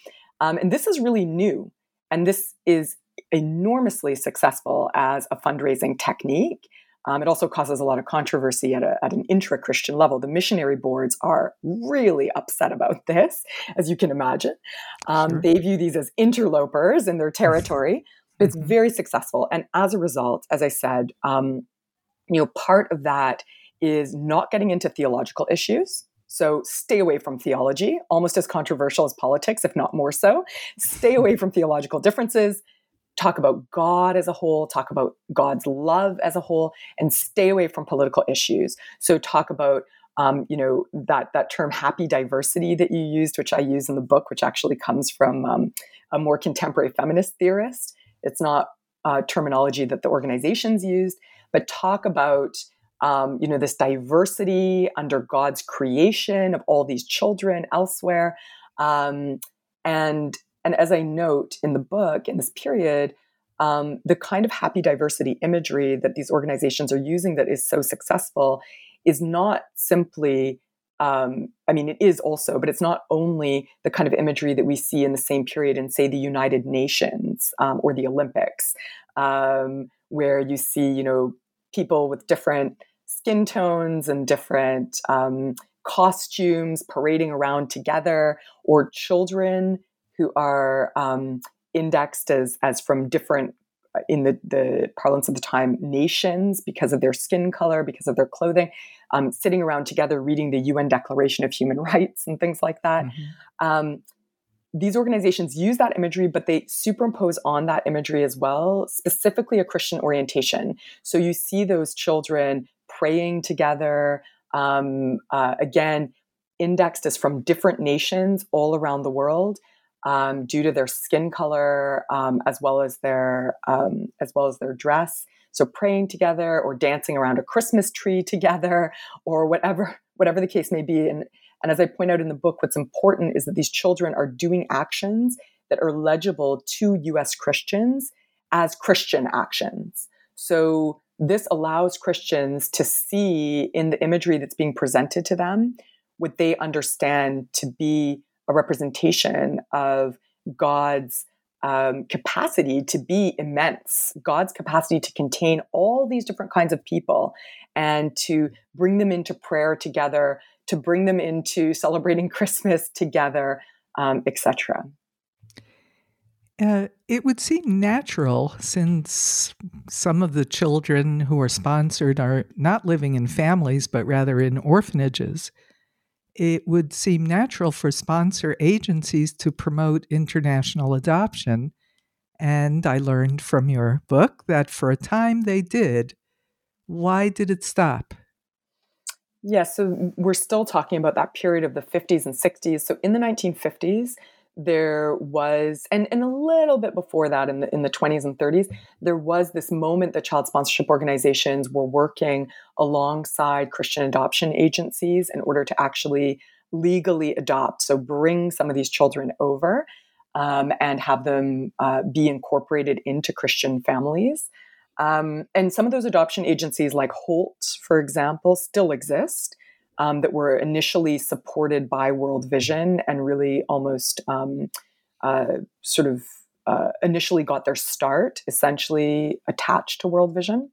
Um, and this is really new. And this is enormously successful as a fundraising technique. Um, it also causes a lot of controversy at, a, at an intra Christian level. The missionary boards are really upset about this, as you can imagine. Um, sure. They view these as interlopers in their [laughs] territory. it's mm-hmm. very successful. And as a result, as I said, um, you know, part of that is not getting into theological issues. So stay away from theology, almost as controversial as politics, if not more so. Stay away from theological differences. Talk about God as a whole, talk about God's love as a whole, and stay away from political issues. So talk about um, you know that that term happy diversity that you used, which I use in the book, which actually comes from um, a more contemporary feminist theorist. It's not uh, terminology that the organizations used, but talk about um, you know, this diversity under God's creation of all these children elsewhere. Um, and and as I note in the book, in this period, um, the kind of happy diversity imagery that these organizations are using that is so successful is not simply um, I mean, it is also, but it's not only the kind of imagery that we see in the same period in, say, the United Nations um, or the Olympics, um, where you see, you know, people with different skin tones and different um, costumes parading around together, or children who are um, indexed as as from different uh, in the, the parlance of the time nations because of their skin color because of their clothing um, sitting around together reading the un declaration of human [laughs] rights and things like that mm-hmm. um, these organizations use that imagery, but they superimpose on that imagery as well, specifically a Christian orientation. So you see those children praying together. Um, uh, again, indexed as from different nations all around the world um, due to their skin color um, as well as their um, as well as their dress. So praying together or dancing around a Christmas tree [laughs] together or whatever whatever the case may be. And and as I point out in the book, what's important is that these children are doing actions that are legible to U.S. Christians as Christian actions. So this allows Christians to see in the imagery that's being presented to them what they understand to be a representation of God's um, capacity to be immense, God's capacity to contain all these different kinds of people and to bring them into prayer together, to bring them into celebrating [laughs] Christmas together, um, etc. Uh, it would seem natural since some of the children who are sponsored are not living in families, but rather in orphanages it would seem natural for sponsor agencies to promote international adoption. And I learned from your book that for a time they did. Why did it stop? Yeah, so we're still talking about that period of the 50s and 60s. So in the 1950s, there was and, and a little bit before that in the in the 20s and 30s there was this moment that child sponsorship organizations were working alongside christian adoption agencies in order to actually legally adopt so bring some of these children over um, and have them uh, be incorporated into christian families um, and some of those adoption agencies like holt for example still exist um, that were initially supported by World Vision and really almost um, uh, sort of uh, initially got their start essentially attached to World Vision.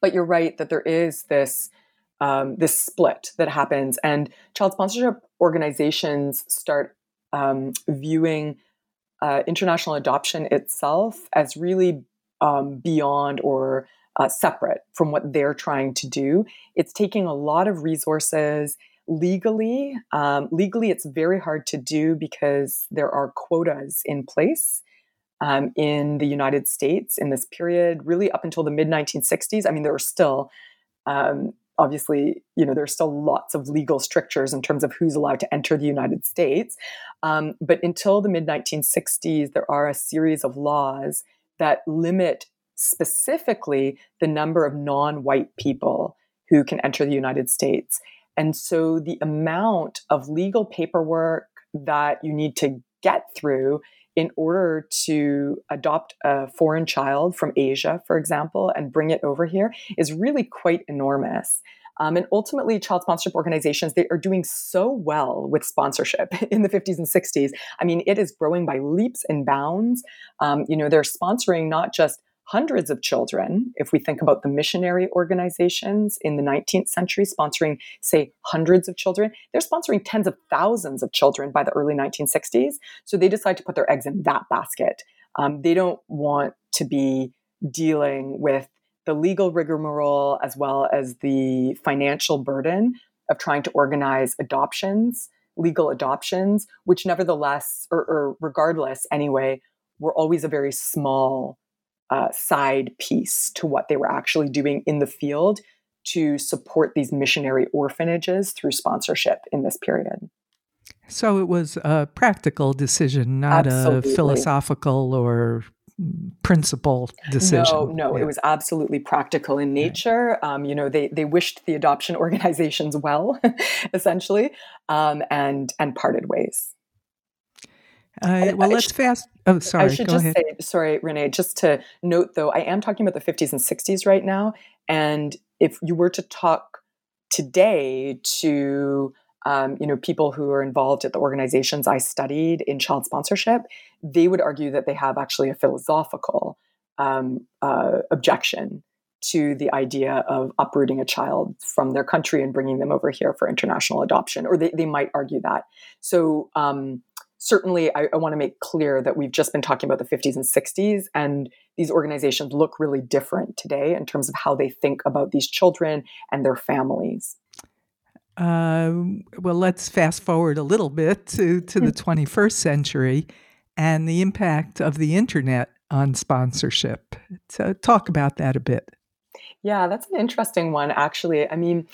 But you're right that there is this um, this split that happens, and child sponsorship organizations start um, viewing uh, international adoption itself as really um, beyond or uh, separate from what they're trying to do. It's taking a lot of resources legally. Um, legally, it's very hard to do because there are quotas in place. Um, in the United States in this period, really up until the mid 1960s. I mean, there were still, um, obviously, you know, there's still lots of legal strictures in terms of who's allowed to enter the United States. Um, but until the mid 1960s, there are a series of laws that limit specifically the number of non white people who can enter the United States. And so the amount of legal paperwork that you need to get through in order to adopt a foreign child from Asia, for example, and bring it over here is really quite enormous. Um, and ultimately, child sponsorship organizations, they are doing so well with sponsorship [laughs] in the 50s and 60s. I mean, it is growing by leaps and bounds. Um, you know, they're sponsoring not just hundreds of children, if we think about the missionary organizations in the 19th century sponsoring, say, hundreds of children, they're sponsoring tens of thousands of children by the early 1960s. So they decide to put their eggs in that basket. Um, they don't want to be dealing with the legal rigmarole as well as the financial burden of trying to organize adoptions, legal adoptions, which nevertheless, or, or regardless anyway, were always a very small uh, side piece to what they were actually doing in the field to support these missionary orphanages through sponsorship in this period. So it was a practical decision, not absolutely. a philosophical or principle decision. No, no, yeah. it was absolutely practical in nature. Um, you know, they they wished the adoption [laughs] organizations well, essentially, um, and and parted ways. Uh, well, let's fast. Oh, sorry. I should Go just ahead. say, sorry, Renee, just to note though, I am talking about the 50s and 60s right now. And if you were to talk today to um, you know people who are involved at the organizations I studied in child sponsorship, they would argue that they have actually a philosophical um, uh, objection to the idea of uprooting a child from their country and bringing them over here for international adoption, or they, they might argue that. So um, certainly I, I want to make clear that we've just been talking about the 50s and 60s and these organizations look really different today in terms of how they think about these children and their families Uh, well, let's fast forward a little bit to, to the 21st century and the impact of the internet on sponsorship. So, talk about that a bit. Yeah, that's an interesting one, actually. I mean,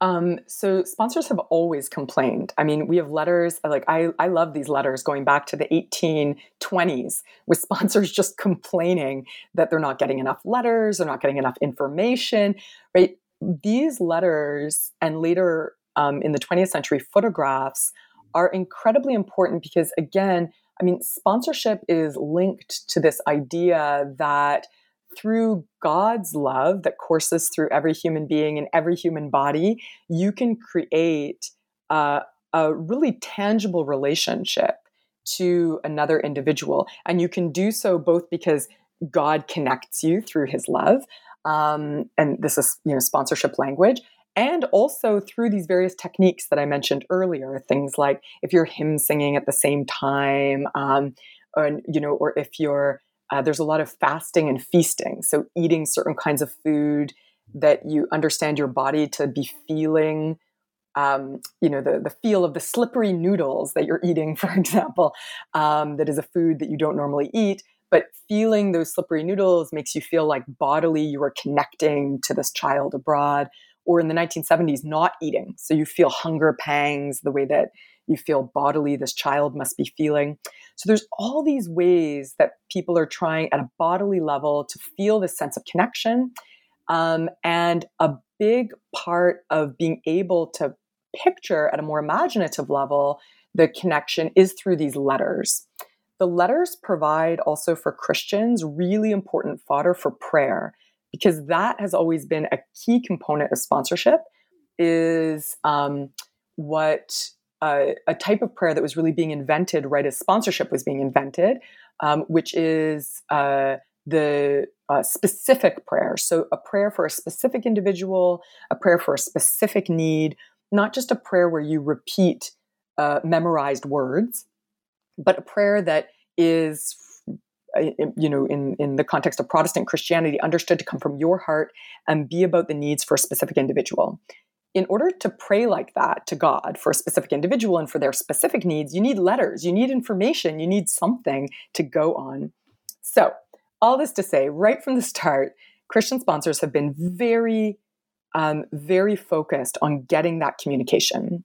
um, so sponsors have always complained. I mean, we have letters like I, I love these letters going back to the 1820s with [laughs] sponsors just complaining that they're not getting enough letters, they're not getting enough information, right? These letters and later um, in the 20th century photographs are incredibly important because again, I mean, sponsorship is linked to this idea that through God's love that courses through every human being and every human body, you can create uh, a really tangible relationship to another individual. And you can do so both because God connects you through his love. Um, and this is, you know, sponsorship language. And also through these various techniques that I mentioned earlier, things like if you're hymn singing at the same time, um, or, you know, or if you're uh, there's a lot of fasting and feasting. So, eating certain kinds of food that you understand your body to be feeling. Um, you know, the, the feel of the slippery noodles that you're eating, [laughs] for example, um, that is a food that you don't normally eat. But feeling those slippery noodles makes you feel like bodily you are connecting to this child abroad. Or in the 1970s, not eating. So you feel hunger pangs the way that you feel bodily this child must be feeling. So there's all these ways that people are trying at a bodily level to feel this sense of connection. Um, and a big part of being able to picture at a more imaginative level the connection is through these letters. The letters provide also for Christians really important fodder for prayer because that has always been a key component of sponsorship is um, what uh, a type of prayer that was really being invented right as sponsorship was being invented, um, which is uh, the uh, specific prayer. So, a prayer for a specific individual, a prayer for a specific need, not just a prayer where you repeat uh, memorized words, but a prayer that is you know in in the context of protestant christianity understood to come from your heart and be about the needs for a specific individual in order to pray like that to God for a specific individual and for their specific needs, you need letters, you need information, you need something to go on. So, all this to say, right from the start, Christian sponsors have been very, um, very focused on getting that communication.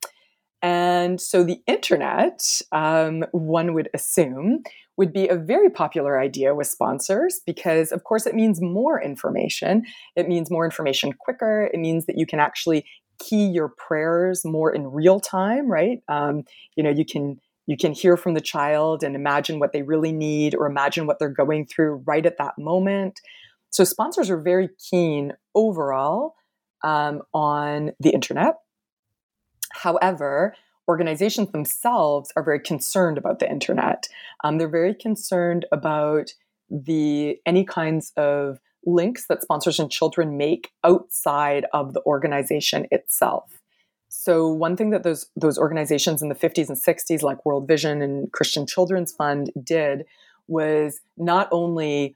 And so the internet, um, one would assume, would be a very popular idea with sponsors because, of course, it means more information. It means more information quicker. It means that you can actually key your prayers more in real time, right? Um, you know, you can you can hear from the child and imagine what they really need or imagine what they're going through right at that moment. So sponsors are very keen overall um, on the internet. However, organizations themselves are very concerned about the internet. Um, they're very concerned about the any kinds of links that sponsors and children make outside of the organization itself. So one thing that those those organizations in the 50s and 60s like World Vision and Christian Children's Fund did was not only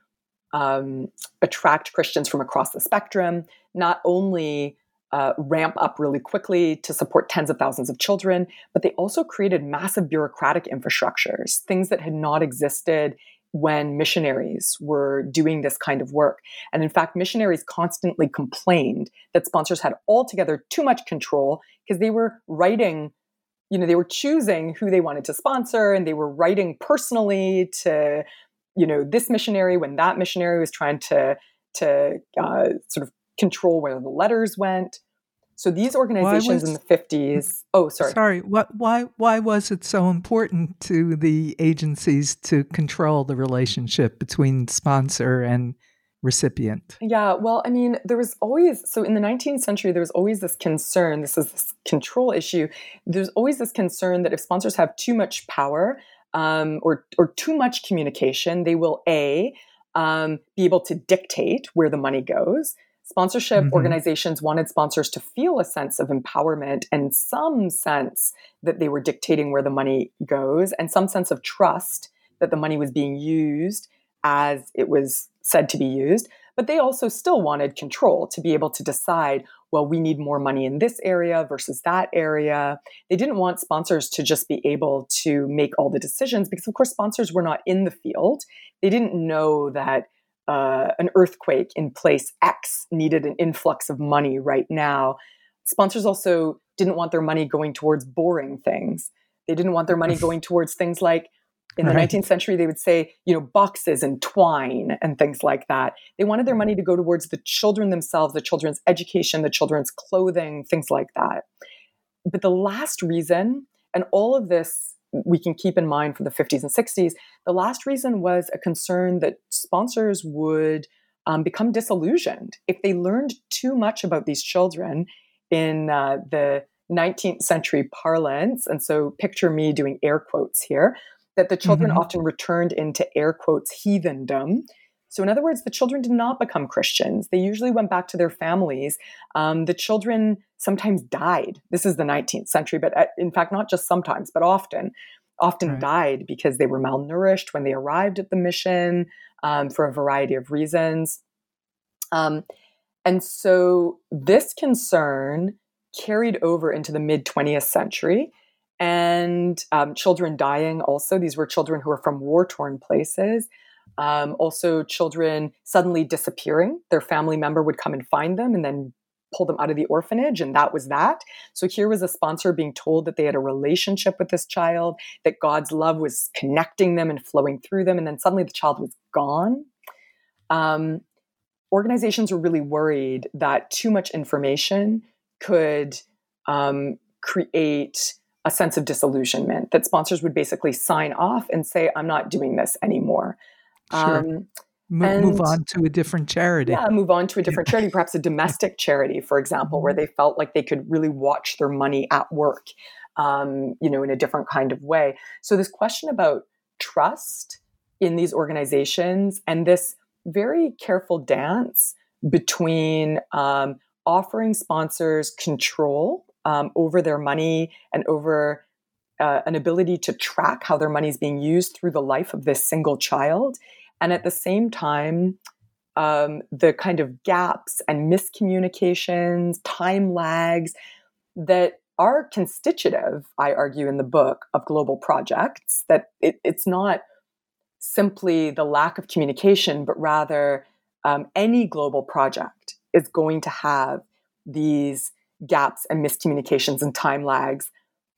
um, attract Christians from across the spectrum, not only uh, ramp up really quickly to support tens of thousands of children, but they also created massive bureaucratic infrastructures, things that had not existed when missionaries were doing this kind of work. And in fact, missionaries constantly complained that sponsors had altogether too much control because they were writing, you know, they were choosing who they wanted to sponsor and they were writing personally to, you know, this missionary when that missionary was trying to to uh, sort of control where the letters went. So these organizations was, in the 50s, oh sorry. Sorry, what why why was it so important to the agencies to control the relationship between sponsor and recipient? Yeah, well, I mean, there was always so in the 19th century there was always this concern, this is this control issue. There's always this concern that if sponsors have too much power um, or or too much communication, they will a um, be able to dictate where the money goes Sponsorship mm-hmm. organizations wanted sponsors to feel a sense of empowerment and some sense that they were dictating where the money goes and some sense of trust that the money was being used as it was said to be used. But they also still wanted control to be able to decide, well, we need more money in this area versus that area. They didn't want sponsors to just be able to make all the decisions because, of course, sponsors were not in the field. They didn't know that uh, an earthquake in place X needed an influx of money right now. Sponsors also didn't want their money going towards boring things. They didn't want their money [laughs] going towards things like in the right. 19th century, they would say, you know, boxes and twine and things like that. They wanted their money to go towards the children themselves, the children's education, the children's clothing, things like that. But the last reason, and all of this we can keep in mind for the 50s and 60s, the last reason was a concern that sponsors would um, become disillusioned if they learned too much about these children in uh, the 19th century parlance. And so picture me doing air quotes here that the children mm-hmm. often returned into air quotes heathendom. So, in other words, the children did not become Christians. They usually went back to their families. Um, the children sometimes died. This is the 19th century, but at, uh, in fact, not just sometimes, but often, often right. died because they were malnourished when they arrived at the mission um, for a variety of reasons. Um, and so, this concern carried over into the mid 20th century and um, children dying also. These were children who were from war torn places. Um, also, children suddenly disappearing. Their family member would come and find them and then pull them out of the orphanage, and that was that. So, here was a sponsor being told that they had a relationship with this child, that God's love was connecting them and flowing through them, and then suddenly the child was gone. Um, organizations were really worried that too much information could um, create a sense of disillusionment that sponsors would basically sign off and say, I'm not doing this anymore. Sure. Um, and, move on to a different charity. Yeah, move on to a [laughs] different charity, perhaps a domestic charity, for example, where mm-hmm. they felt like they could really watch their money at work, um, you know, in a different kind of way. So this question about trust in these organizations and this very careful dance between um, offering sponsors control um, over their money and over uh, an ability to track how their money is being used through the life of this single child. And at the same time, um, the kind of gaps and miscommunications, time lags that are constitutive, I argue in the book, of global projects, that it, it's not simply the lack of communication, but rather um, any global project is going to have these gaps and miscommunications and time lags.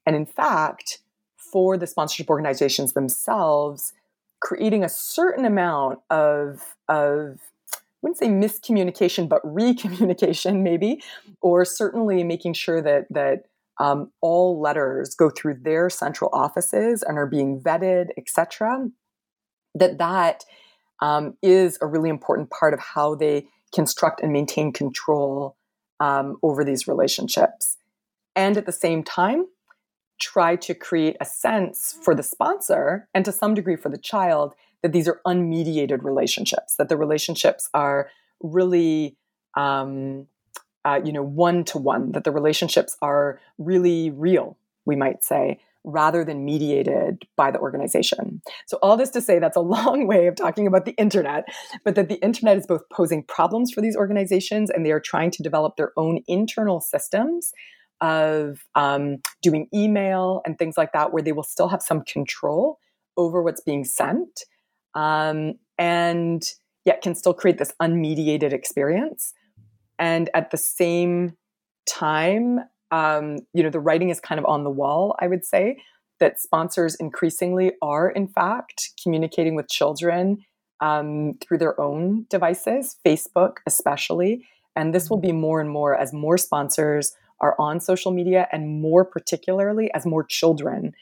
And in fact, for the sponsorship organizations themselves, creating a certain amount of, of I wouldn't say miscommunication, but [laughs] recommunication maybe, or certainly making sure that that um, all letters go through their central offices and are being vetted, etc. That that um, is a really important part of how they construct and maintain control um, over these relationships. And at the same time, try to create a sense for the sponsor and to some degree for the child that these are unmediated relationships, that the relationships are really, um, uh, you know, one to one, that the relationships are really real, we might say, rather than mediated by the organization. So, all this to say, that's a [laughs] long way of talking about the internet, but that the internet is both posing problems for these organizations and they are trying to develop their own internal systems of um, doing email and things like that, where they will still have some control over what's being sent um, and yet can still create this unmediated experience. And at the same time, um, you know, the writing is kind of on the wall, I would say, that sponsors increasingly are, in fact, communicating with children um, through their own devices, Facebook especially. And this will be more and more as more sponsors are on social media, and more particularly as more children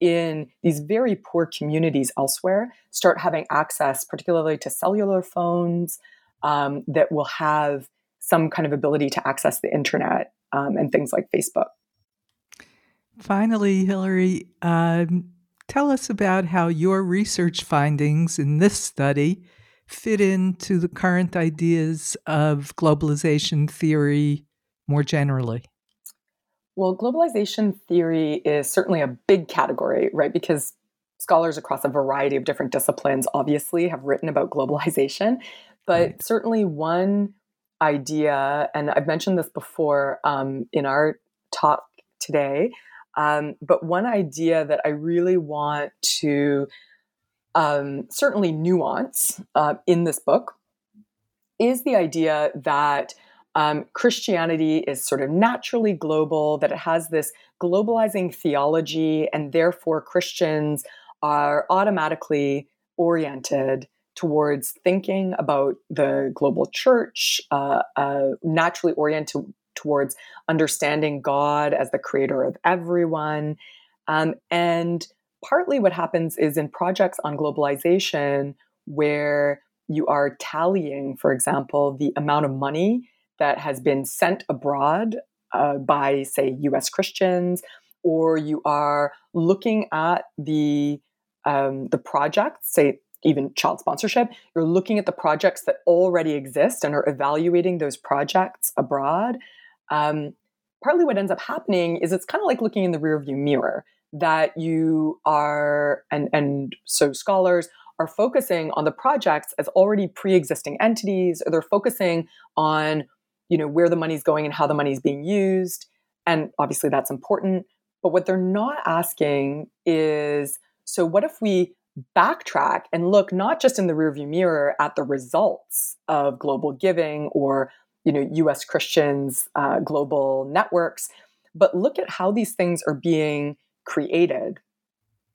in these very poor communities elsewhere start having access, particularly to cellular phones um, that will have some kind of ability to access the internet um, and things like Facebook. Finally, Hillary, um, tell us about how your research findings in this study fit into the current ideas of globalization theory more generally. Well, globalization theory is certainly a big category, right? Because scholars across a variety of different disciplines obviously have written about globalization. But Right. certainly one idea, and I've mentioned this before um, in our talk today, um, but one idea that I really want to um, certainly nuance uh, in this book is the idea that um, Christianity is sort of naturally global, that it has this globalizing theology, and therefore Christians are automatically oriented towards thinking about the global church, uh, uh, naturally oriented towards understanding God as the creator of everyone. Um, and partly what happens is in projects on globalization, where you are tallying, for example, the amount of money that has been sent abroad uh, by, say, US Christians, or you are looking at the um, the projects, say even child sponsorship, you're looking at the projects that already exist and are evaluating those projects abroad. Um, partly what ends up happening is it's kind of like looking in the rearview mirror that you are, and, and so scholars are focusing on the projects as already pre-existing entities, or they're focusing on, you know, where the money's going and how the money's being used. And obviously that's important. But what they're not asking is, so what if we backtrack and look not just in the rearview mirror at the results of global giving or you know U.S. Christians uh, global networks, but look at how these things are being created,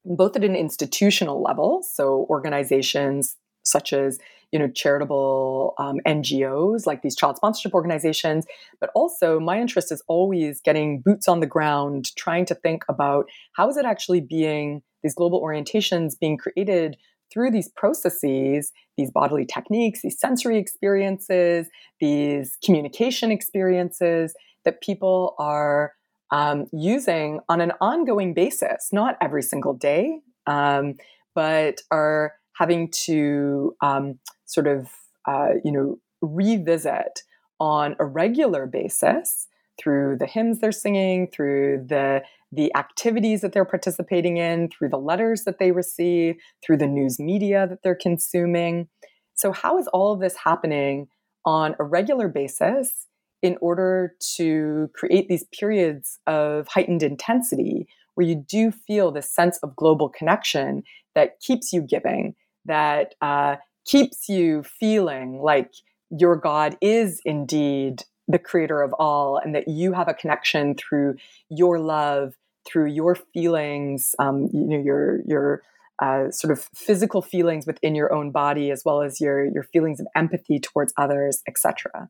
both at an institutional level, so organizations such as you know charitable um, NGOs like these child sponsorship organizations, but also my interest is always getting boots on the ground, trying to think about how is it actually being these global orientations being created through these processes, these bodily techniques, these sensory experiences, these communication experiences that people are um, using on an ongoing basis, not every single day, um, but are having to um, sort of, uh, you know, revisit on a regular basis through the hymns they're singing, through the the activities that they're participating in, through the letters that they receive, through the news media that they're consuming. So, how is all of this happening on a regular basis in order to create these periods of heightened intensity where you do feel this sense of global connection that keeps you giving, that uh, keeps you feeling like your God is indeed the creator of all and that you have a connection through your love through your feelings um, you know your your uh, sort of physical feelings within your own body as well as your your feelings of empathy towards others etc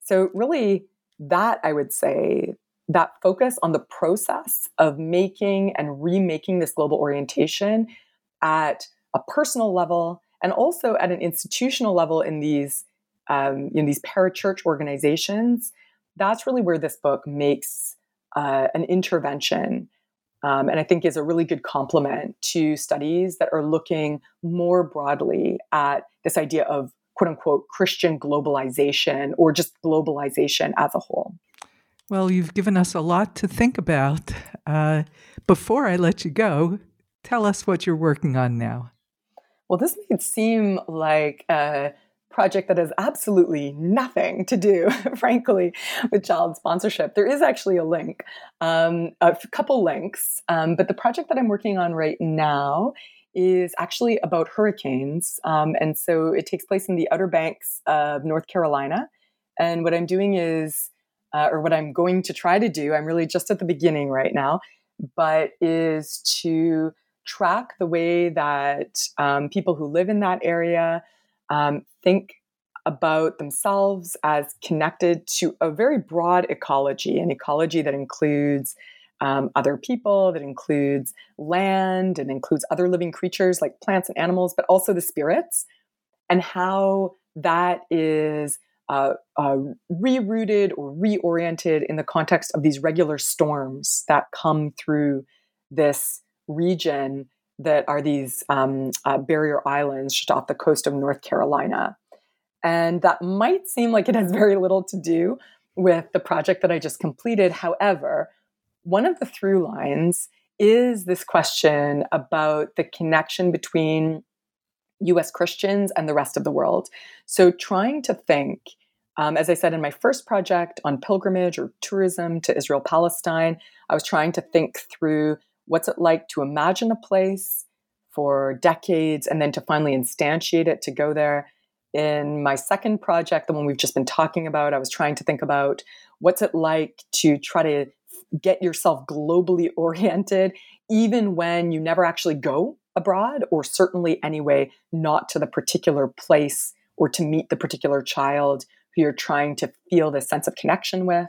so really that i would say that focus on the process of making and remaking this global orientation at a personal level and also at an institutional level in these um, in these parachurch organizations, that's really where this book makes uh, an intervention. Um, and I think is a really good complement to studies that are looking more broadly at this idea of quote unquote Christian globalization or just globalization as a whole. Well, you've given us a lot to think about. Uh, before I let you go, tell us what you're working on now. Well, this may seem like a project that has absolutely nothing to do, [laughs] frankly, with child sponsorship. There is actually a link, um, a couple links, um, but the project that I'm working on right now is actually about hurricanes. Um, and so it takes place in the Outer Banks of North Carolina. And what I'm doing is, uh, or what I'm going to try to do, I'm really just at the beginning right now, but is to track the way that um, people who live in that area um, think about themselves as connected to a very broad ecology, an ecology that includes um, other people, that includes land, and includes other living creatures like plants and animals, but also the spirits, and how that is uh, uh, rerouted or reoriented in the context of these regular storms that come through this region that are these um, uh, barrier islands just off the coast of North Carolina. And that might seem like it has very little to do with the project that I just completed. However, one of the through lines is this question about the connection between US Christians and the rest of the world. So, trying to think, um, as I said in my first project on pilgrimage or tourism to Israel Palestine, I was trying to think through what's it like to imagine a place for decades and then to finally instantiate it to go there. In my second project, the one we've just been talking about, I was trying to think about what's it like to try to get yourself globally [laughs] oriented, even when you never actually go abroad, or certainly anyway, not to the particular place or to meet the particular child who you're trying to feel this sense of connection with.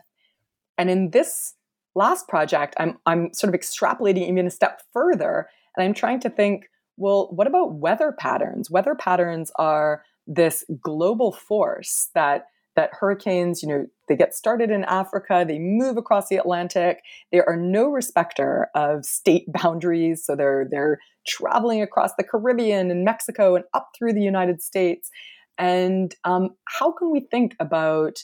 And in this last project, I'm, I'm sort of extrapolating even a step further, and I'm trying to think well, what about weather patterns? Weather patterns are this global force that that hurricanes, you know, they get started in Africa, they move across the Atlantic. They are no respecter of state [laughs] boundaries, so they're they're traveling across the Caribbean and Mexico and up through the United States. And um, how can we think about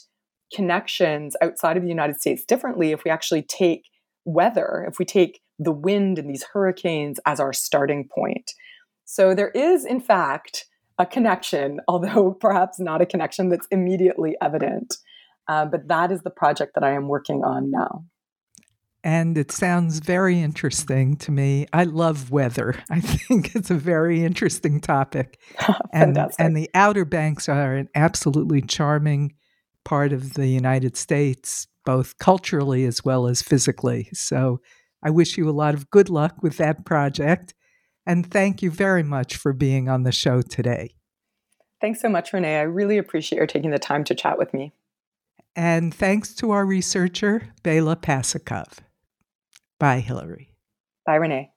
connections outside of the United States differently if we actually take weather, if we take the wind and these hurricanes as our starting point? So there is, in fact, a connection, [laughs] although perhaps not a connection that's immediately evident. Uh, but that is the project that I am working on now. And it sounds very interesting to me. I love weather. [laughs] I think it's a very interesting topic. [laughs] and, and the Outer Banks are an absolutely charming part of the United States, both culturally as well as physically. So I wish you a lot of good luck with that project. And thank you very much for being on the show today. Thanks so much, Renee. I really appreciate your taking the time to chat with me. And thanks to our researcher, Bela Pasikov. Bye, Hillary. Bye, Renee.